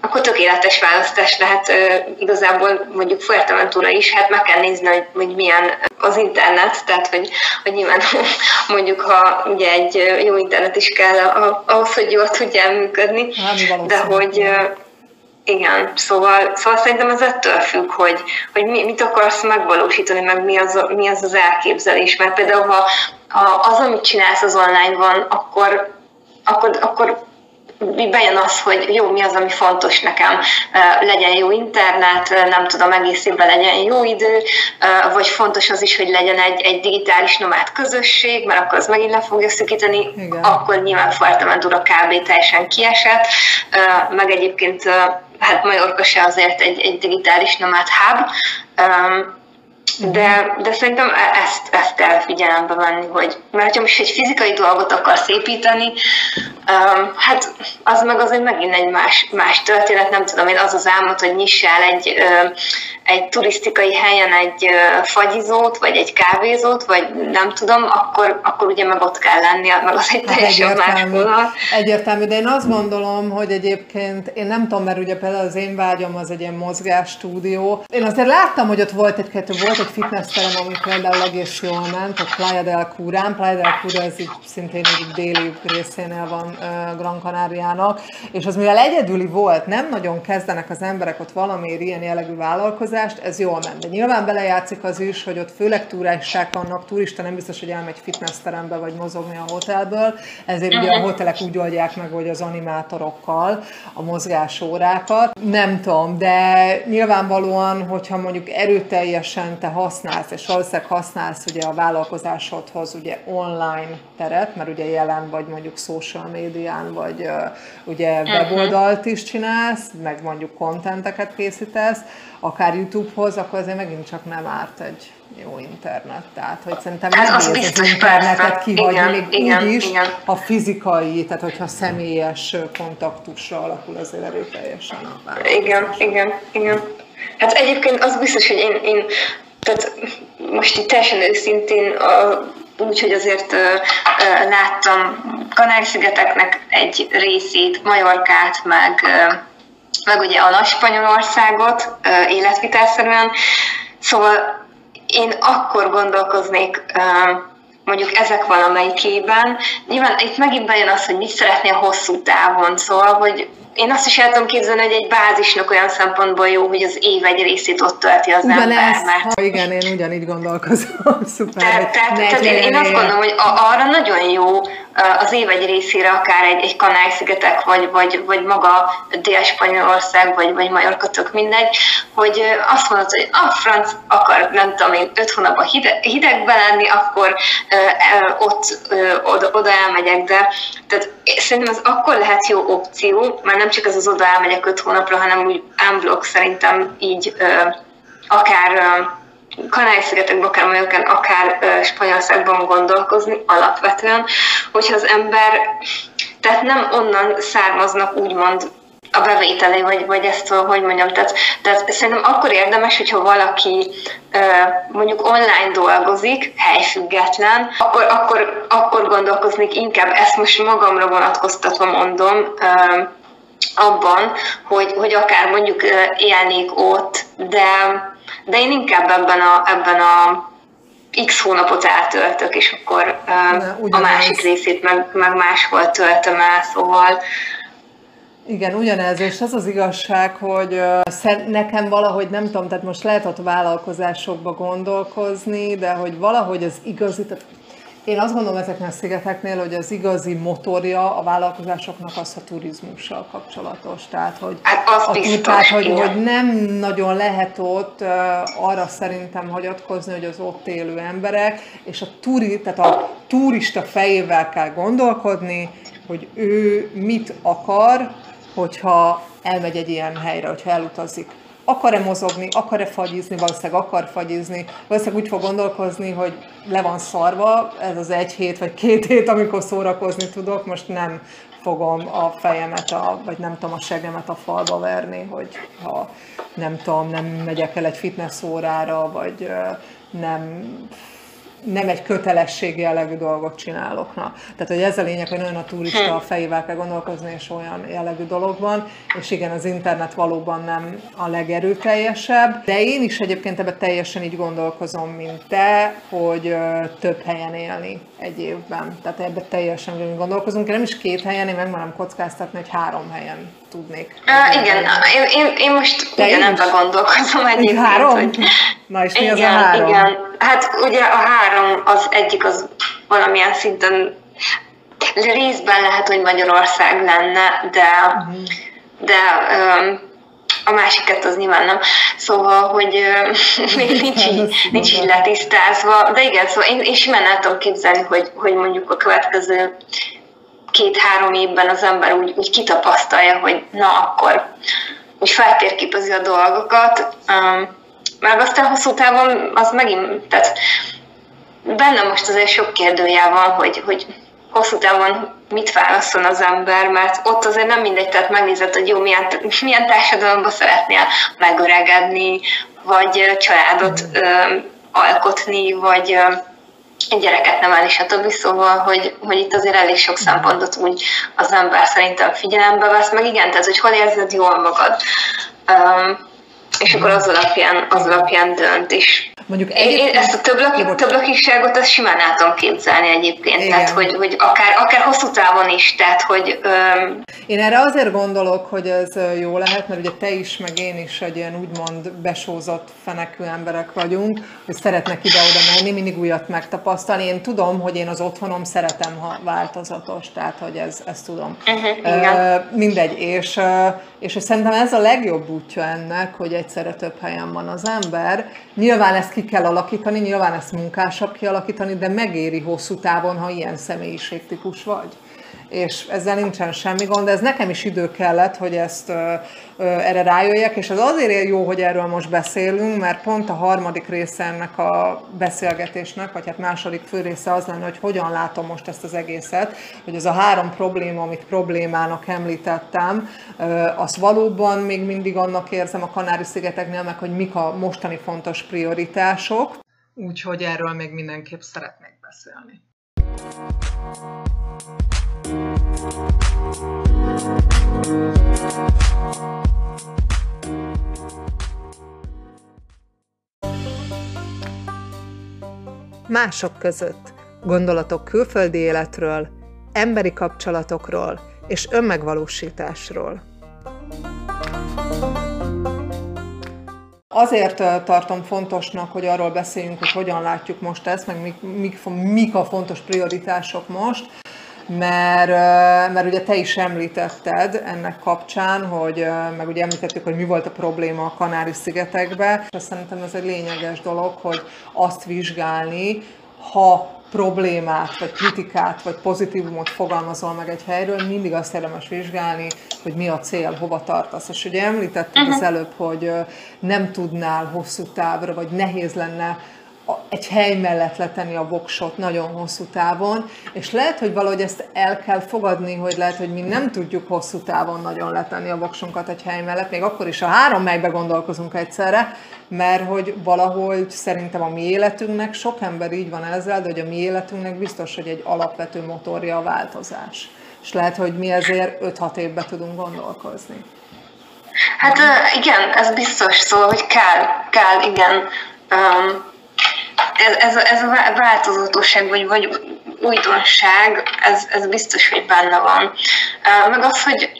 akkor tökéletes választás lehet igazából mondjuk Fuerteventura is, hát meg kell nézni, hogy, hogy milyen az internet, tehát hogy, hogy nyilván mondjuk, ha ugye egy jó internet is kell ahhoz, hogy jól tudjál működni, hát, de hogy igen, szóval, szóval szerintem ez ettől függ, hogy, hogy mi, mit akarsz megvalósítani, meg mi az, mi az az elképzelés, mert például ha, ha az, amit csinálsz az online van, akkor akkor, akkor bejön az, hogy jó, mi az, ami fontos nekem, legyen jó internet, nem tudom, egész évben legyen jó idő, vagy fontos az is, hogy legyen egy, egy digitális nomád közösség, mert akkor az megint le fogja szükíteni, Igen. akkor nyilván Fuerteventura kb. teljesen kiesett, meg egyébként hát Majorka se azért egy, egy digitális nomád hub, de, de szerintem e- ezt, ezt kell figyelembe venni, hogy mert ha most egy fizikai dolgot akarsz építeni, um, hát az meg azért megint egy más, más történet, nem tudom én, az az álmod, hogy nyissál egy, uh, egy turisztikai helyen egy uh, fagyizót, vagy egy kávézót, vagy nem tudom, akkor, akkor ugye meg ott kell lennie, meg az egy teljesen más vonal. Egyértelmű, de én azt gondolom, hogy egyébként, én nem tudom, mert ugye például az én vágyam az egy ilyen mozgásstúdió. Én azért láttam, hogy ott volt egy-kettő, volt egy fitnessterem, ami például egész jól ment, a Playa del Curán. Playa del Cura, ez így szintén egy déli részénél van Gran Canariának, és az mivel egyedüli volt, nem nagyon kezdenek az emberek ott valamiért ilyen jellegű vállalkozást, ez jól ment. De nyilván belejátszik az is, hogy ott főleg turisták vannak, turista nem biztos, hogy elmegy fitnessterembe vagy mozogni a hotelből, ezért ugye a hotelek úgy oldják meg, hogy az animátorokkal a mozgásórákat. Nem tudom, de nyilvánvalóan, hogyha mondjuk erőteljesen te használsz, és valószínűleg használsz ugye a vállalkozásodhoz ugye online teret, mert ugye jelen vagy mondjuk social médián, vagy uh, ugye mhm. weboldalt is csinálsz, meg mondjuk kontenteket készítesz, akár YouTube-hoz, akkor azért megint csak nem árt egy jó internet. Tehát, hogy szerintem nem az, az internetet kihagyni, még igen, úgy is, igen. a fizikai, tehát hogyha személyes kontaktusra alakul azért erőteljesen a Igen, igen, igen. Hát egyébként az biztos, hogy én, én tehát most itt teljesen őszintén, úgy, hogy azért láttam Kanári-szigeteknek egy részét, Majorkát, meg, meg ugye a Nagy-Spanyolországot életvitelszerűen, szóval én akkor gondolkoznék mondjuk ezek valamelyikében. Nyilván itt megint bejön az, hogy mit szeretnél hosszú távon, szóval, hogy én azt is el tudom képzelni, hogy egy bázisnak olyan szempontból jó, hogy az év egy részét ott tölti az Ugyanez, ember. Mert... Ha igen, én ugyanígy gondolkozom. Szuper. Tehát, tehát, tehát én, én azt gondolom, hogy arra nagyon jó az év egy részére akár egy, egy Kanály-szigetek, vagy, vagy, vagy maga Dél-Spanyolország, vagy, vagy Majorka, tök mindegy, hogy azt mondod, hogy a franc akar, nem tudom én, öt hónapban hideg, hidegben lenni, akkor ott oda, oda elmegyek, de tehát szerintem ez akkor lehet jó opció, mert nem csak ez az oda elmegyek öt hónapra, hanem úgy unblock szerintem így akár Kanári-szigetekben, akár Majorkán, akár Spanyolországban gondolkozni alapvetően, hogyha az ember, tehát nem onnan származnak úgymond a bevételé, vagy, vagy ezt, hogy mondjam, tehát, tehát szerintem akkor érdemes, hogyha valaki mondjuk online dolgozik, helyfüggetlen, akkor, akkor, akkor gondolkoznék inkább, ezt most magamra vonatkoztatva mondom, abban, hogy, hogy akár mondjuk élnék ott, de de én inkább ebben a, ebben a x hónapot eltöltök, és akkor uh, a másik részét meg, meg máshol töltöm el, szóval igen, ugyanez, és az az igazság, hogy nekem valahogy nem tudom, tehát most lehet ott vállalkozásokba gondolkozni, de hogy valahogy az igazi, tehát én azt gondolom ezeknél a szigeteknél, hogy az igazi motorja a vállalkozásoknak az a turizmussal kapcsolatos. Tehát, hogy, hát az a, biztos, tehát, hogy, hogy nem nagyon lehet ott uh, arra szerintem hagyatkozni, hogy az ott élő emberek, és a, turi, tehát a turista fejével kell gondolkodni, hogy ő mit akar, hogyha elmegy egy ilyen helyre, hogyha elutazik akar-e mozogni, akar-e fagyizni, valószínűleg akar fagyizni, valószínűleg úgy fog gondolkozni, hogy le van szarva, ez az egy hét vagy két hét, amikor szórakozni tudok, most nem fogom a fejemet, a, vagy nem tudom, a segemet a falba verni, hogy ha nem tudom, nem megyek el egy fitness órára, vagy nem nem egy kötelesség jellegű dolgot csinálok. Na. Tehát, hogy ez a lényeg, hogy nagyon a turista a fejével kell gondolkozni, és olyan jellegű dologban, és igen, az internet valóban nem a legerőteljesebb, de én is egyébként ebben teljesen így gondolkozom, mint te, hogy több helyen élni egy évben. Tehát ebben teljesen gondolkozunk. Én nem is két helyen, én megmaradom kockáztatni, hogy három helyen tudnék. Uh, igen, én, én, én most Te ugyanebben gondolkozom egyébként. Három? Hogy... Na és mi igen, az a három? Igen, hát ugye a három, az egyik az valamilyen szinten részben lehet, hogy Magyarország lenne, de, uh-huh. de um, a másikat az nyilván nem. Szóval, hogy még nincs így, nincs így letisztázva. De igen, szóval én, én simán el tudom képzelni, hogy, hogy mondjuk a következő két-három évben az ember úgy, úgy kitapasztalja, hogy na akkor úgy feltérképezi a dolgokat, meg aztán hosszú távon az megint, tehát benne most azért sok kérdőjel van, hogy, hogy hosszú távon mit válaszol az ember, mert ott azért nem mindegy, tehát megnézed, hogy jó, milyen, milyen társadalomban szeretnél megöregedni, vagy családot ö, alkotni, vagy egy gyereket nevelni, stb. Szóval, hogy, hogy itt azért elég sok szempontot úgy az ember szerintem figyelembe vesz, meg igen, tehát hogy hol érzed jól magad. Um, és akkor az alapján, az alapján dönt is. Mondjuk egyébként... Én ezt a több, több lakiságot azt simán át tudom képzelni egyébként, Igen. tehát hogy, hogy akár, akár hosszú távon is, tehát hogy... Öm... Én erre azért gondolok, hogy ez jó lehet, mert ugye te is, meg én is egy ilyen úgymond besózott fenekű emberek vagyunk, hogy szeretnek ide-oda menni, mindig újat megtapasztalni. Én tudom, hogy én az otthonom szeretem, ha változatos, tehát hogy ez, ezt tudom. Uh-huh, uh, mindegy, és, és szerintem ez a legjobb útja ennek, hogy egyszerre több helyen van az ember. Nyilván ezt ki kell alakítani, nyilván ezt munkásabb kialakítani, de megéri hosszú távon, ha ilyen személyiségtípus vagy és ezzel nincsen semmi gond, de ez nekem is idő kellett, hogy ezt ö, ö, erre rájöjjek, és ez azért jó, hogy erről most beszélünk, mert pont a harmadik része ennek a beszélgetésnek, vagy hát második fő része az lenne, hogy hogyan látom most ezt az egészet, hogy ez a három probléma, amit problémának említettem, ö, azt valóban még mindig annak érzem a Kanári-szigeteknél, meg hogy mik a mostani fontos prioritások, úgyhogy erről még mindenképp szeretnék beszélni. Mások között gondolatok külföldi életről, emberi kapcsolatokról és önmegvalósításról. Azért tartom fontosnak, hogy arról beszéljünk, hogy hogyan látjuk most ezt, meg mik, mik a fontos prioritások most, mert, mert ugye te is említetted ennek kapcsán, hogy meg ugye említettük, hogy mi volt a probléma a Kanári-szigetekben, és szerintem ez egy lényeges dolog, hogy azt vizsgálni, ha problémát, vagy kritikát, vagy pozitívumot fogalmazol meg egy helyről, mindig azt érdemes vizsgálni, hogy mi a cél, hova tartasz. És ugye említetted uh-huh. az előbb, hogy nem tudnál hosszú távra, vagy nehéz lenne egy hely mellett letenni a voksot nagyon hosszú távon, és lehet, hogy valahogy ezt el kell fogadni, hogy lehet, hogy mi nem tudjuk hosszú távon nagyon letenni a voksunkat egy hely mellett, még akkor is a három melybe gondolkozunk egyszerre, mert hogy valahogy szerintem a mi életünknek, sok ember így van ezzel, de hogy a mi életünknek biztos, hogy egy alapvető motorja a változás. És lehet, hogy mi ezért 5-6 évbe tudunk gondolkozni. Hát igen, ez biztos, szóval, hogy kell, kell, igen. Um, ez, ez, ez a változatosság, vagy, vagy újdonság, ez, ez biztos, hogy benne van. Meg az, hogy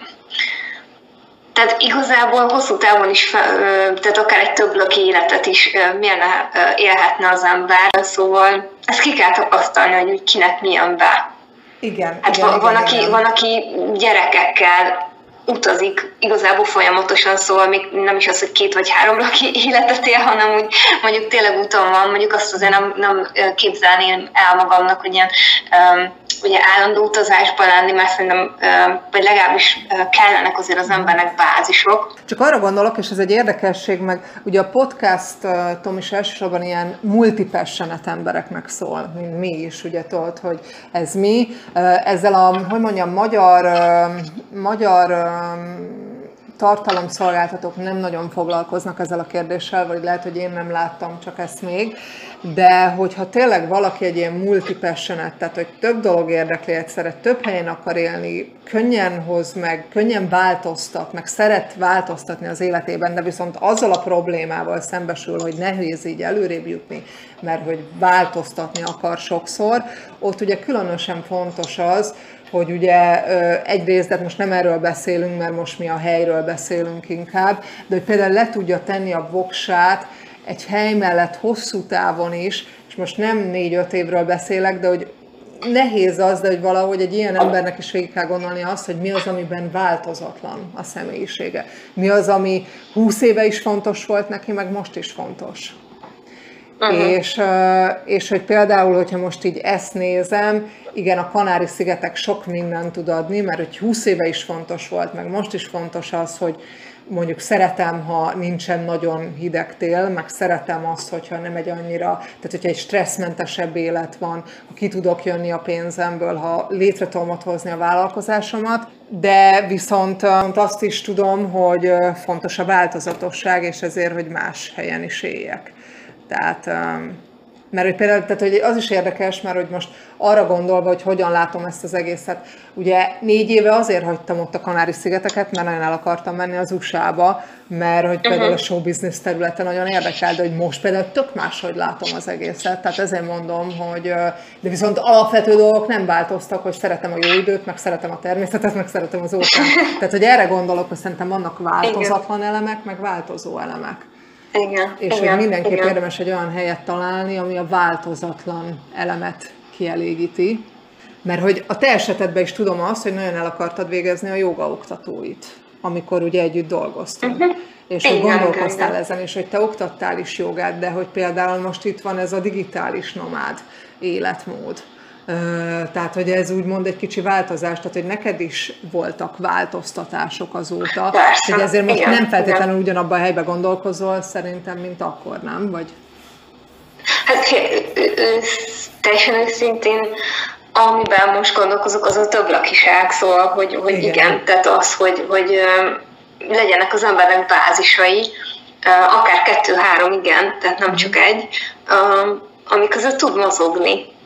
tehát igazából hosszú távon is, tehát akár egy több löki életet is milyen élhetne az ember, szóval ezt ki kell tapasztalni, hogy kinek milyen be. Igen. Hát igen, van, igen, aki, igen. van, aki gyerekekkel utazik igazából folyamatosan, szóval még nem is az, hogy két vagy három laki életet él, hanem úgy mondjuk tényleg úton van, mondjuk azt azért nem, nem képzelném el magamnak, hogy ilyen um, ugye állandó utazásban lenni, mert szerintem, vagy legalábbis kellenek azért az embernek bázisok. Csak arra gondolok, és ez egy érdekesség, meg ugye a podcastom is elsősorban ilyen multipassionate embereknek szól, mint mi is, ugye tudod, hogy ez mi. Ezzel a, hogy mondjam, magyar, magyar tartalomszolgáltatók nem nagyon foglalkoznak ezzel a kérdéssel, vagy lehet, hogy én nem láttam csak ezt még, de hogyha tényleg valaki egy ilyen multipassionate, tehát hogy több dolog érdekli egyszerre, több helyen akar élni, könnyen hoz meg, könnyen változtat, meg szeret változtatni az életében, de viszont azzal a problémával szembesül, hogy nehéz így előrébb jutni, mert hogy változtatni akar sokszor, ott ugye különösen fontos az, hogy ugye egyrészt, de most nem erről beszélünk, mert most mi a helyről beszélünk inkább, de hogy például le tudja tenni a voksát egy hely mellett hosszú távon is, és most nem négy-öt évről beszélek, de hogy nehéz az, de hogy valahogy egy ilyen embernek is végig kell gondolni azt, hogy mi az, amiben változatlan a személyisége. Mi az, ami húsz éve is fontos volt neki, meg most is fontos. Uh-huh. És, és hogy például, hogyha most így ezt nézem, igen, a Kanári-szigetek sok mindent tud adni, mert hogy 20 éve is fontos volt, meg most is fontos az, hogy mondjuk szeretem, ha nincsen nagyon hideg tél, meg szeretem azt, hogyha nem egy annyira, tehát hogyha egy stresszmentesebb élet van, ha ki tudok jönni a pénzemből, ha létre tudom hozni a vállalkozásomat, de viszont azt is tudom, hogy fontos a változatosság, és ezért, hogy más helyen is éljek. Tehát mert hogy például, tehát hogy az is érdekes, mert hogy most arra gondolva, hogy hogyan látom ezt az egészet. Ugye négy éve azért hagytam ott a Kanári-szigeteket, mert nagyon el akartam menni az USA-ba, mert hogy például uh-huh. a show business területe nagyon érdekel, de hogy most például tök máshogy látom az egészet. Tehát ezért mondom, hogy de viszont alapvető dolgok nem változtak, hogy szeretem a jó időt, meg szeretem a természetet, meg szeretem az óceánt. Tehát, hogy erre gondolok, hogy szerintem vannak változatlan elemek, meg változó elemek. Igen, és igen, hogy mindenképp igen. érdemes egy olyan helyet találni, ami a változatlan elemet kielégíti. Mert hogy a te esetedben is tudom azt, hogy nagyon el akartad végezni a joga oktatóit, amikor ugye együtt dolgoztunk. Uh-huh. És hogy gondolkoztál igen. ezen, és hogy te oktattál is jogát, de hogy például most itt van ez a digitális nomád életmód tehát, hogy ez úgymond egy kicsi változás, tehát, hogy neked is voltak változtatások azóta, Persze, hogy ezért most igen, nem feltétlenül igen. ugyanabban a helyben gondolkozol szerintem, mint akkor, nem? Vagy? Hát teljesen őszintén, amiben most gondolkozok, az a több lakiság, szóval, hogy, hogy igen. igen, tehát az, hogy, hogy legyenek az emberek bázisai, akár kettő-három, igen, tehát nem csak egy, amik között tud mozogni.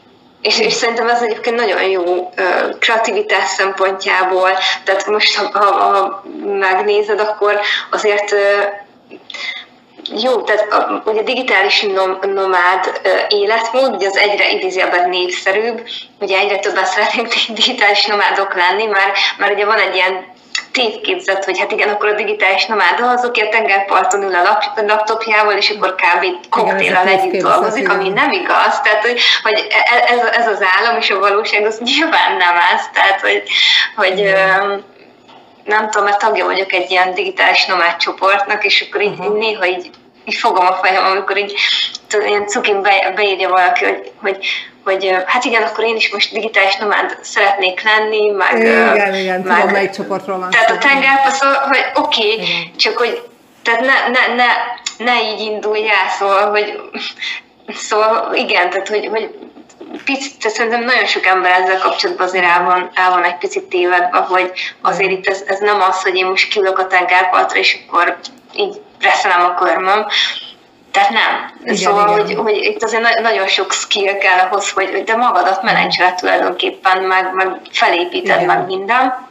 És, és szerintem ez egyébként nagyon jó kreativitás szempontjából, tehát most ha, ha, ha megnézed, akkor azért jó, tehát a, ugye digitális nom, nomád életmód, ugye az egyre idézőben népszerűbb, ugye egyre többen szeretnénk digitális nomádok lenni, mert, mert ugye van egy ilyen tévképzet, hogy hát igen, akkor a digitális nomád az, aki a tengerparton ül a laptopjával, és akkor kb. koktéllal együtt dolgozik, ami nem igaz. Tehát, hogy, hogy e, ez, ez az állam és a valóság, az nyilván nem ez. Tehát, hogy, hogy nem tudom, mert tagja vagyok egy ilyen digitális nomád csoportnak, és akkor így, uh-huh. néha így, így fogom a fejem, amikor így ilyen cukin be, beírja valaki, hogy, hogy hogy hát igen, akkor én is most digitális nomád szeretnék lenni, meg... Igen, igen, meg, tudom, melyik csoportról van Tehát a tengerpasz, hogy oké, okay, csak hogy tehát ne, ne, ne, ne így indulj el, szóval, hogy szóval igen, tehát hogy, hogy picit, tehát szerintem nagyon sok ember ezzel kapcsolatban azért el van, el van egy picit tévedve, hogy azért itt ez, ez nem az, hogy én most kilök a tengerpartra, és akkor így reszelem a körmöm, tehát nem. Igen, szóval, igen. Hogy, hogy itt azért nagyon sok skill kell ahhoz, hogy te magadat menedzseled tulajdonképpen, meg, meg felépíted igen. meg minden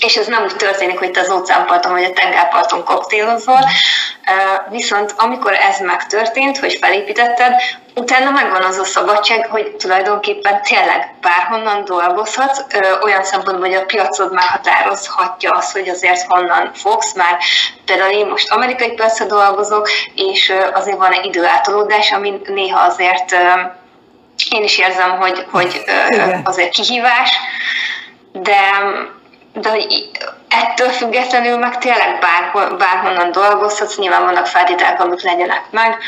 és ez nem úgy történik, hogy te az óceánparton vagy a tengerparton koktélozol, viszont amikor ez megtörtént, hogy felépítetted, utána megvan az a szabadság, hogy tulajdonképpen tényleg bárhonnan dolgozhatsz, olyan szempontból, hogy a piacod meghatározhatja azt, hogy azért honnan fogsz, már például én most amerikai piacra dolgozok, és azért van egy időátolódás, ami néha azért én is érzem, hogy, hogy azért kihívás, de de hogy ettől függetlenül meg tényleg bárhol, bárhonnan dolgozhatsz, nyilván vannak feltételek, amik legyenek meg,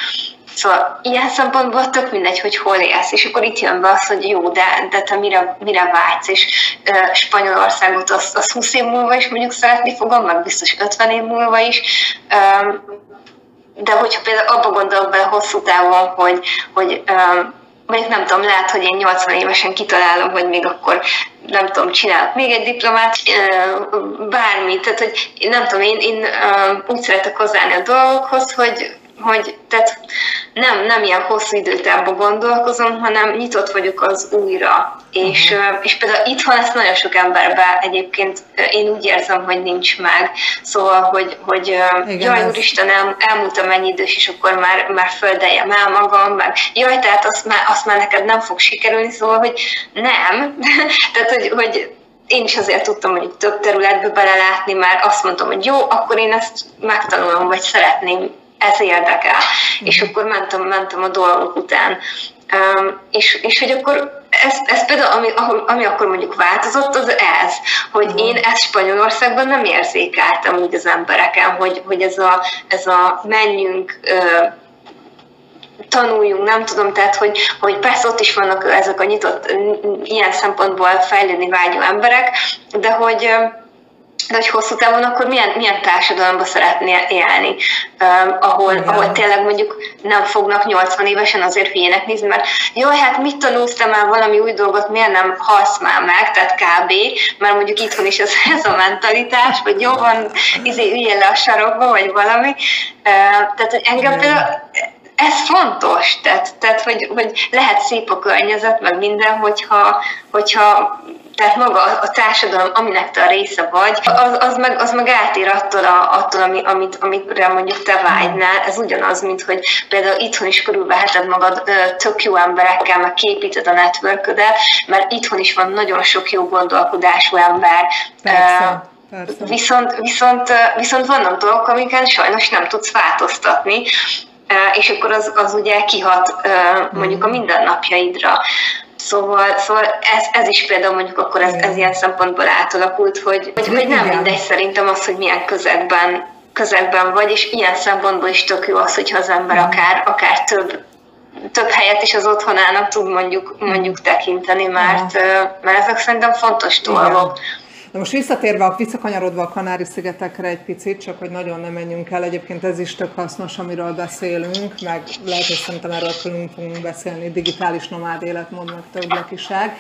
Szóval ilyen szempontból tök mindegy, hogy hol élsz, és akkor itt jön be az, hogy jó, de, de te mire, mire vágysz, és uh, Spanyolországot az, az 20 év múlva is mondjuk szeretni fogom, meg biztos 50 év múlva is, um, de hogyha például abba gondolok bele hosszú távon, hogy, hogy um, mondjuk nem tudom, lehet, hogy én 80 évesen kitalálom, hogy még akkor nem tudom, csinálok még egy diplomát, bármit, tehát hogy nem tudom, én, én úgy szeretek hozzáállni a dolgokhoz, hogy hogy tehát nem, nem ilyen hosszú időtávban gondolkozom, hanem nyitott vagyok az újra. És, uh-huh. és például itthon ezt nagyon sok emberben egyébként én úgy érzem, hogy nincs meg. Szóval, hogy, hogy Igen, jaj, ez... úristen, el, elmúltam mennyi idős, és akkor már, már földeljem el magam, meg jaj, tehát azt már, azt már neked nem fog sikerülni, szóval, hogy nem. tehát, hogy, hogy én is azért tudtam mondjuk több területbe belelátni, mert azt mondtam, hogy jó, akkor én ezt megtanulom, vagy szeretném ez érdekel. Mm. És akkor mentem, mentem a dolgok után. és, és hogy akkor ez, ez például, ami, ami akkor mondjuk változott, az ez, hogy uh-huh. én ezt Spanyolországban nem érzékeltem úgy az embereken, hogy, hogy ez, a, ez a menjünk, tanuljunk, nem tudom, tehát hogy, hogy persze ott is vannak ezek a nyitott, ilyen szempontból fejlődni vágyó emberek, de hogy de hogy hosszú távon akkor milyen, milyen társadalomba szeretnél élni, um, ahol, ahol tényleg mondjuk nem fognak 80 évesen azért hülyének nézni, mert jaj, hát mit tanulsz te már valami új dolgot, miért nem halsz már meg, tehát kb. Mert mondjuk itthon is ez, ez a mentalitás, vagy jó van, izé üljél le a sarokba, vagy valami. Uh, tehát, hogy engem például ez fontos, tehát, tehát hogy, hogy lehet szép a környezet, meg minden, hogyha, hogyha tehát maga a társadalom, aminek te a része vagy, az, az, meg, az meg eltér attól, a, attól ami, amit, amire mondjuk te vágynál. Ez ugyanaz, mint hogy például itthon is körülveheted magad tök jó emberekkel, meg képíted a network mert itthon is van nagyon sok jó gondolkodású ember. Persze. Persze. Viszont, viszont, viszont vannak dolgok, amiken sajnos nem tudsz változtatni, és akkor az, az ugye kihat mondjuk a mhm. mindennapjaidra. Szóval, szóval ez, ez is például mondjuk akkor ez, ez ilyen szempontból átalakult, hogy, hogy, hogy nem mindegy szerintem az, hogy milyen közegben, közegben vagy, és ilyen szempontból is tök jó az, hogyha az ember akár, akár több több helyet is az otthonának tud mondjuk, mondjuk tekinteni, mert, mert ezek szerintem fontos dolgok. Igen. De most visszatérve, visszakanyarodva a Kanári-szigetekre egy picit, csak hogy nagyon nem menjünk el, egyébként ez is tök hasznos, amiről beszélünk, meg lehet, hogy szerintem erről külön fogunk beszélni, digitális nomád életmód, meg többlekiság.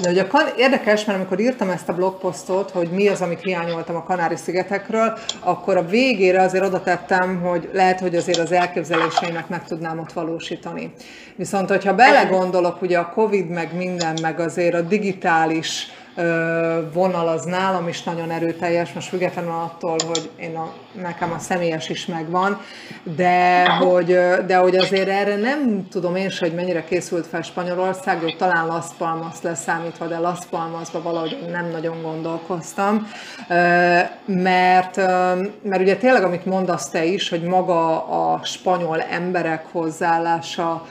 De ugye a érdekes, mert amikor írtam ezt a blogposztot, hogy mi az, amit hiányoltam a Kanári-szigetekről, akkor a végére azért oda tettem, hogy lehet, hogy azért az elképzeléseimet meg tudnám ott valósítani. Viszont, hogyha belegondolok, ugye a Covid meg minden, meg azért a digitális vonal az nálam is nagyon erőteljes, most függetlenül attól, hogy én a, nekem a személyes is megvan, de hogy, de hogy azért erre nem tudom én se, hogy mennyire készült fel Spanyolország, hogy talán Las Palmas leszámítva, de Las Palmasba valahogy nem nagyon gondolkoztam, mert, mert ugye tényleg, amit mondasz te is, hogy maga a spanyol emberek hozzáállása,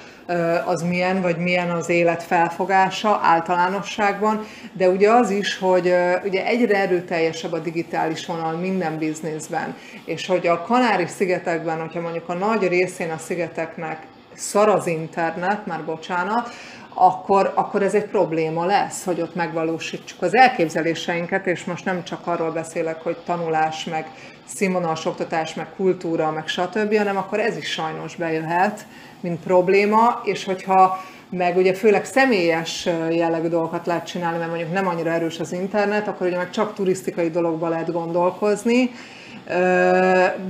az milyen, vagy milyen az élet felfogása általánosságban, de ugye az is, hogy ugye egyre erőteljesebb a digitális vonal minden bizniszben, és hogy a Kanári-szigetekben, hogyha mondjuk a nagy részén a szigeteknek szar az internet, már bocsánat, akkor, akkor ez egy probléma lesz, hogy ott megvalósítsuk az elképzeléseinket, és most nem csak arról beszélek, hogy tanulás, meg színvonalas oktatás, meg kultúra, meg stb., hanem akkor ez is sajnos bejöhet, mint probléma, és hogyha meg ugye főleg személyes jellegű dolgokat lehet csinálni, mert mondjuk nem annyira erős az internet, akkor ugye meg csak turisztikai dologba lehet gondolkozni,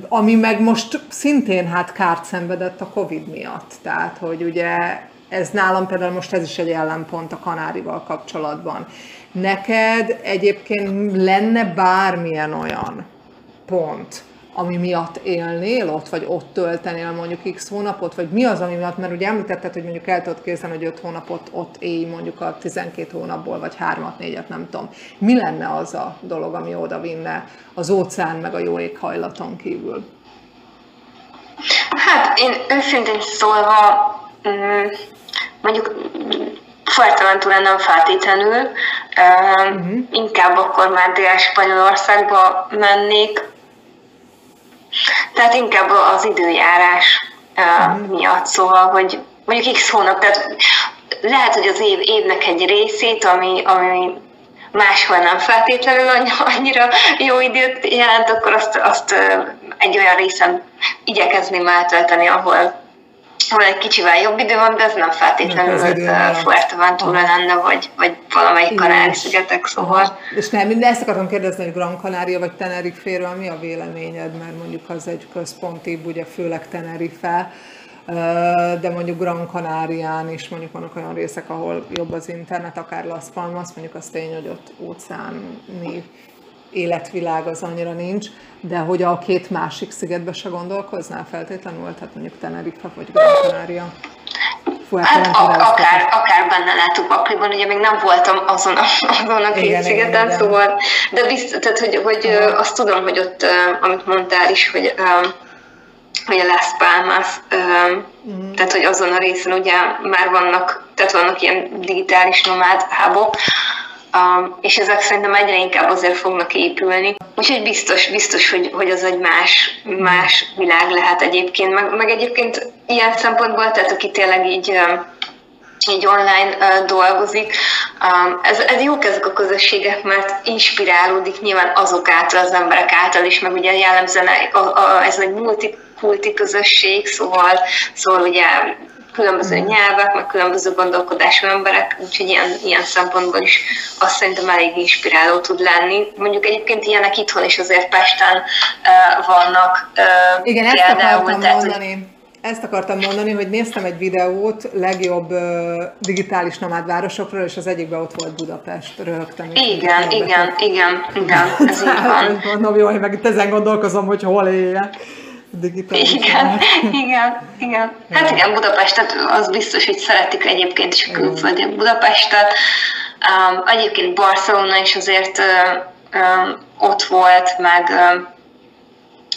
ami meg most szintén hát kárt szenvedett a Covid miatt. Tehát, hogy ugye ez nálam például most ez is egy ellenpont a Kanárival kapcsolatban. Neked egyébként lenne bármilyen olyan pont, ami miatt élnél ott, vagy ott töltenél mondjuk x hónapot, vagy mi az, ami miatt, mert ugye említetted, hogy mondjuk el tudod képzelni, hogy 5 hónapot ott élj mondjuk a 12 hónapból, vagy 3-at, 4-et, nem tudom. Mi lenne az a dolog, ami oda vinne az óceán meg a jó éghajlaton kívül? Hát én őszintén szólva, mondjuk Fuerteventura nem feltétlenül, uh-huh. inkább akkor már Dél-Spanyolországba mennék, tehát inkább az időjárás uh, miatt, szóval, hogy mondjuk x hónap, tehát lehet, hogy az év, évnek egy részét, ami, ami máshol nem feltétlenül annyira jó időt jelent, akkor azt, azt egy olyan részen igyekezném eltölteni, ahol ahol egy kicsivel jobb idő van, de ez nem feltétlenül Fuerteventura lenne, vagy, vagy valamelyik Kanári-szigetek, szóval. És nem, de ezt akartam kérdezni, hogy Gran Canaria vagy Tenerife-ről mi a véleményed, mert mondjuk az egy központi, ugye főleg Tenerife, de mondjuk Gran Canarián is mondjuk vannak olyan részek, ahol jobb az internet, akár Las Palmas, mondjuk az tény, hogy ott óceáni életvilág az annyira nincs, de hogy a két másik szigetbe se gondolkoznál feltétlenül, tehát mondjuk Tenerife vagy Gran Canaria? Hát akár, akár benne látok pakliban, ugye még nem voltam azon a, azon a két igen, szigeten, igen, szóval, de biztos, tehát hogy, hogy azt tudom, hogy ott, amit mondtál is, hogy vagy a Las Palmas, mm. tehát hogy azon a részen ugye már vannak, tehát vannak ilyen digitális nomád hábok, Um, és ezek szerintem egyre inkább azért fognak épülni. Úgyhogy biztos, biztos hogy, hogy az egy más, más világ lehet egyébként. Meg, meg egyébként ilyen szempontból, tehát aki tényleg így így online uh, dolgozik. Um, ez, ez jók ezek a közösségek, mert inspirálódik nyilván azok által, az emberek által is, meg ugye jellemzően a, a, ez egy multikulti közösség, szóval, szóval ugye különböző mm. nyelvek, meg különböző gondolkodású emberek, úgyhogy ilyen, ilyen szempontból is azt szerintem elég inspiráló tud lenni. Mondjuk egyébként ilyenek itthon is azért Pesten uh, vannak. Uh, Igen, ezt akartam tehát, mondani. Ezt akartam mondani, hogy néztem egy videót legjobb uh, digitális nomád városokról, és az egyikben ott volt Budapest, rögtön. Igen, igen, igen, igen, ez így van. Mondom, jó, hogy meg itt ezen gondolkozom, hogy hol éljek digitális. Igen, igen, igen. Hát igen, Budapestet az biztos, hogy szeretik egyébként is a külföldiek Budapestet. Um, egyébként Barcelona is azért um, ott volt, meg um,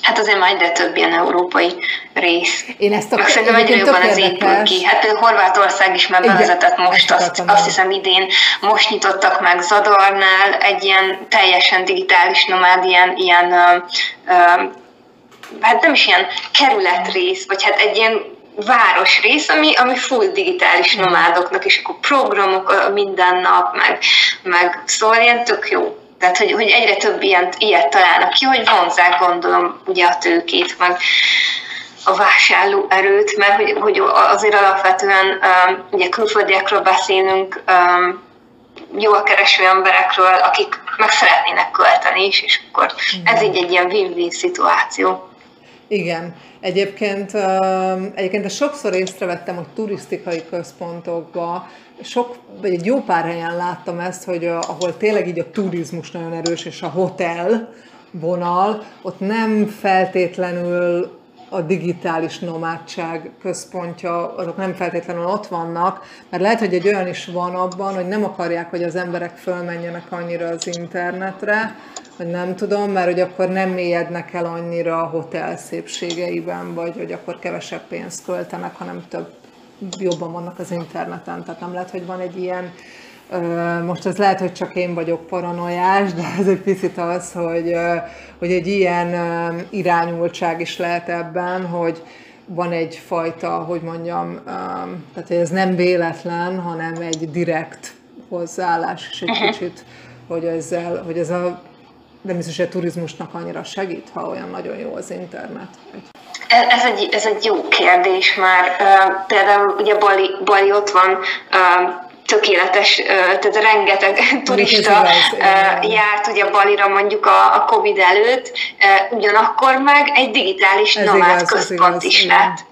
Hát azért már egyre több ilyen európai rész. Én ezt a, Meg szerintem egyre jobban az épül ki. Hát például Horvátország is már bevezetett most, azt, azt hiszem idén most nyitottak meg Zadornál egy ilyen teljesen digitális nomád, ilyen, ilyen uh, uh, hát nem is ilyen kerületrész, vagy hát egy ilyen városrész, ami, ami full digitális nomádoknak, és akkor programok minden nap, meg, meg szóval ilyen tök jó. Tehát, hogy, hogy egyre több ilyen, ilyet találnak ki, hogy vonzák, gondolom, ugye a tőkét, meg a vásárló erőt, mert hogy, hogy azért alapvetően um, ugye külföldiekről beszélünk, um, jól kereső emberekről, akik meg szeretnének költeni is, és akkor ez így egy ilyen win-win szituáció. Igen. Egyébként, egyébként sokszor észrevettem, hogy turisztikai központokba, sok, vagy egy jó pár helyen láttam ezt, hogy ahol tényleg így a turizmus nagyon erős, és a hotel vonal, ott nem feltétlenül a digitális nomádság központja, azok nem feltétlenül ott vannak, mert lehet, hogy egy olyan is van abban, hogy nem akarják, hogy az emberek fölmenjenek annyira az internetre, hogy nem tudom, mert hogy akkor nem mélyednek el annyira a hotel szépségeiben, vagy hogy akkor kevesebb pénzt költenek, hanem több jobban vannak az interneten. Tehát nem lehet, hogy van egy ilyen most ez lehet, hogy csak én vagyok paranoiás, de ez egy picit az, hogy, hogy egy ilyen irányultság is lehet ebben, hogy van egyfajta, hogy mondjam, tehát hogy ez nem véletlen, hanem egy direkt hozzáállás, és egy kicsit, hogy, ezzel, hogy ez a nem biztos, hogy a turizmusnak annyira segít, ha olyan nagyon jó az internet. Ez egy, ez egy jó kérdés már. Például ugye Bali, Bali ott van tökéletes, tehát rengeteg turista járt ugye Balira mondjuk a, a Covid előtt, ugyanakkor meg egy digitális ez nomád igaz, központ is igen. lett.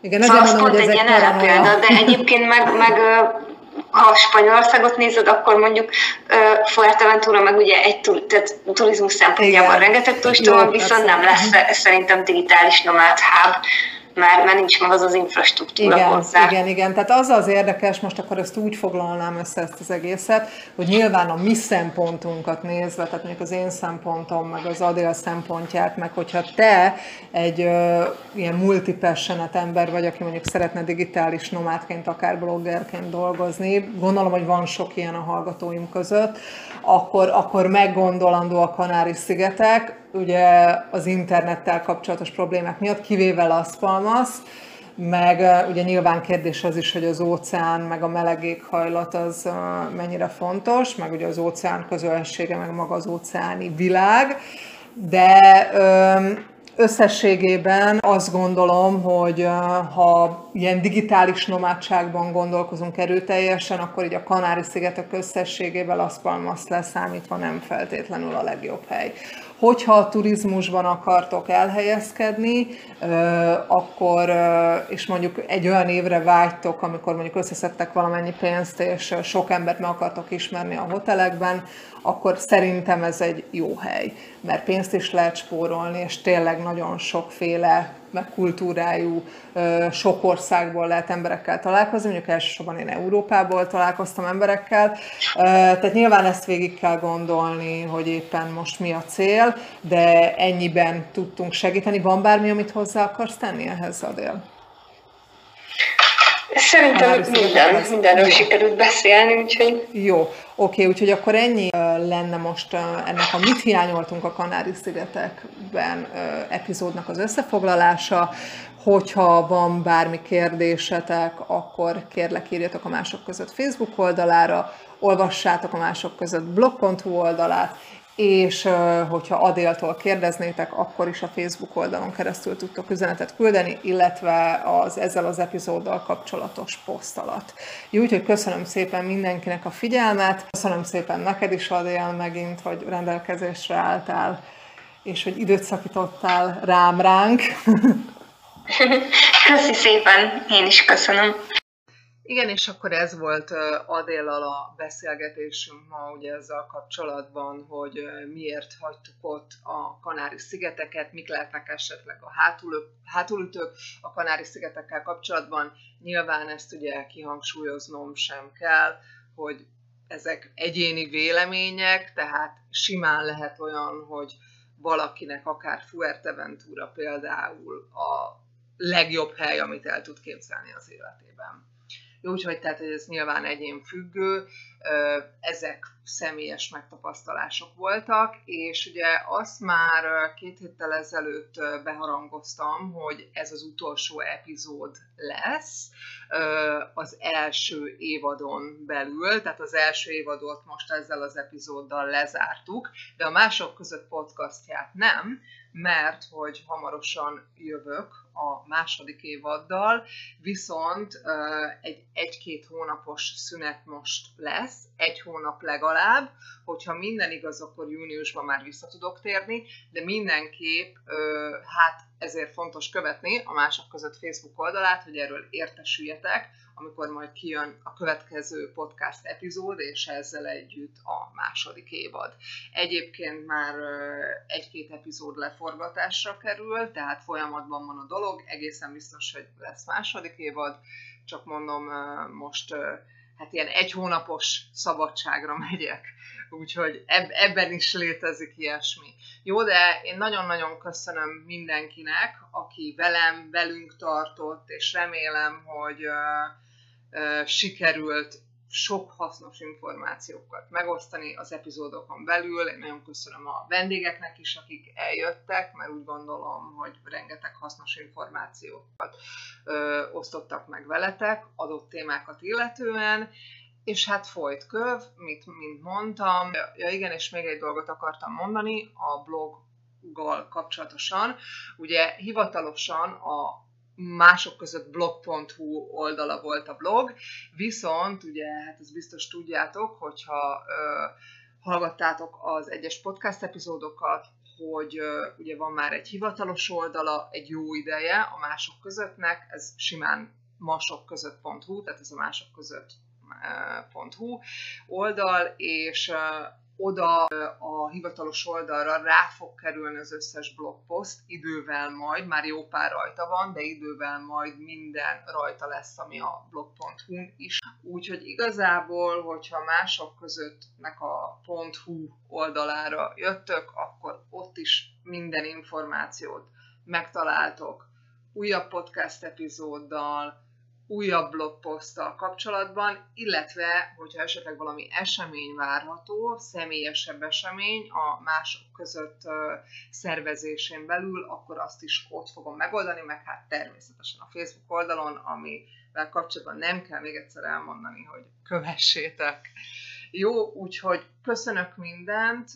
Igen, szóval az pont egy ilyen erre példa, de egyébként meg, meg ha Spanyolországot nézed, akkor mondjuk uh, Fuerteventura meg ugye egy tur, tehát turizmus szempontjából rengeteg turista van, viszont nem lesz szerintem digitális nomád hub mert, mert nincs meg az az infrastruktúra igen, hozzá. Igen, igen, tehát az az érdekes, most akkor ezt úgy foglalnám össze ezt az egészet, hogy nyilván a mi szempontunkat nézve, tehát mondjuk az én szempontom, meg az Adél szempontját, meg hogyha te egy ö, ilyen multipassionate ember vagy, aki mondjuk szeretne digitális nomádként, akár bloggerként dolgozni, gondolom, hogy van sok ilyen a hallgatóim között, akkor, akkor meggondolandó a Kanári-szigetek, ugye az internettel kapcsolatos problémák miatt, kivéve Las Palmas, meg ugye nyilván kérdés az is, hogy az óceán, meg a meleg éghajlat az mennyire fontos, meg ugye az óceán közölsége, meg maga az óceáni világ, de összességében azt gondolom, hogy ha ilyen digitális nomádságban gondolkozunk erőteljesen, akkor így a Kanári-szigetek összességében Las Palmas leszámítva nem feltétlenül a legjobb hely. Hogyha a turizmusban akartok elhelyezkedni, akkor, és mondjuk egy olyan évre vágytok, amikor mondjuk összeszedtek valamennyi pénzt, és sok embert meg akartok ismerni a hotelekben, akkor szerintem ez egy jó hely, mert pénzt is lehet spórolni, és tényleg nagyon sokféle meg kultúrájú, sok országból lehet emberekkel találkozni, mondjuk elsősorban én Európából találkoztam emberekkel, tehát nyilván ezt végig kell gondolni, hogy éppen most mi a cél, de ennyiben tudtunk segíteni. Van bármi, amit hozzá akarsz tenni ehhez, Adél? Szerintem minden, mindenről sikerült beszélni, úgyhogy... Jó, oké, úgyhogy akkor ennyi lenne most ennek a Mit hiányoltunk a Kanári-szigetekben epizódnak az összefoglalása. Hogyha van bármi kérdésetek, akkor kérlek írjatok a mások között Facebook oldalára, olvassátok a mások között blog.hu oldalát, és hogyha Adéltól kérdeznétek, akkor is a Facebook oldalon keresztül tudtok üzenetet küldeni, illetve az ezzel az epizóddal kapcsolatos poszt alatt. Úgyhogy köszönöm szépen mindenkinek a figyelmet, köszönöm szépen neked is Adél megint, hogy rendelkezésre álltál, és hogy időt szakítottál rám ránk. Köszi szépen, én is köszönöm. Igen, és akkor ez volt Adéllal a beszélgetésünk ma ugye ezzel kapcsolatban, hogy miért hagytuk ott a Kanári-szigeteket, mik lehetnek esetleg a hátulütők a Kanári-szigetekkel kapcsolatban. Nyilván ezt ugye kihangsúlyoznom sem kell, hogy ezek egyéni vélemények, tehát simán lehet olyan, hogy valakinek akár Fuerteventura például a legjobb hely, amit el tud képzelni az életében úgyhogy tehát ez nyilván egyén függő, ezek személyes megtapasztalások voltak, és ugye azt már két héttel ezelőtt beharangoztam, hogy ez az utolsó epizód lesz az első évadon belül, tehát az első évadot most ezzel az epizóddal lezártuk, de a mások között podcastját nem, mert hogy hamarosan jövök a második évaddal, viszont egy egy-két hónapos szünet most lesz, egy hónap legalább, hogyha minden igaz, akkor júniusban már vissza tudok térni, de mindenképp hát ezért fontos követni a mások között Facebook oldalát, hogy erről értesüljetek, amikor majd kijön a következő podcast epizód, és ezzel együtt a második évad. Egyébként már egy-két epizód leforgatásra kerül, tehát folyamatban van a dolog, egészen biztos, hogy lesz második évad, csak mondom, most hát ilyen egy hónapos szabadságra megyek, úgyhogy ebben is létezik ilyesmi. Jó, de én nagyon-nagyon köszönöm mindenkinek, aki velem, velünk tartott, és remélem, hogy sikerült sok hasznos információkat megosztani az epizódokon belül. Én nagyon köszönöm a vendégeknek is, akik eljöttek, mert úgy gondolom, hogy rengeteg hasznos információkat ö, osztottak meg veletek, adott témákat illetően, és hát folyt köv, mit, mint mondtam. Ja igen, és még egy dolgot akartam mondani a bloggal kapcsolatosan. Ugye hivatalosan a mások között blog.hu oldala volt a blog, viszont ugye, hát ezt biztos tudjátok, hogyha ö, hallgattátok az egyes podcast epizódokat, hogy ö, ugye van már egy hivatalos oldala egy jó ideje a mások közöttnek, ez simán masok között.hu, tehát ez a mások között.hu oldal, és oda a hivatalos oldalra rá fog kerülni az összes blogpost, idővel majd, már jó pár rajta van, de idővel majd minden rajta lesz, ami a blog.hu is. Úgyhogy igazából, hogyha mások közöttnek a .hu oldalára jöttök, akkor ott is minden információt megtaláltok újabb podcast epizóddal, újabb blogposzttal kapcsolatban, illetve, hogyha esetleg valami esemény várható, személyesebb esemény a mások között szervezésén belül, akkor azt is ott fogom megoldani, meg hát természetesen a Facebook oldalon, amivel kapcsolatban nem kell még egyszer elmondani, hogy kövessétek. Jó, úgyhogy köszönök mindent,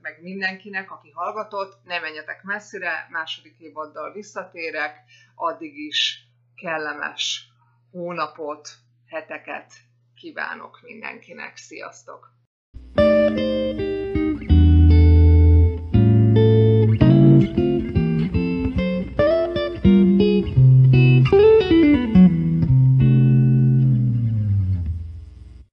meg mindenkinek, aki hallgatott, ne menjetek messzire, második évaddal visszatérek, addig is kellemes hónapot, heteket kívánok mindenkinek. Sziasztok!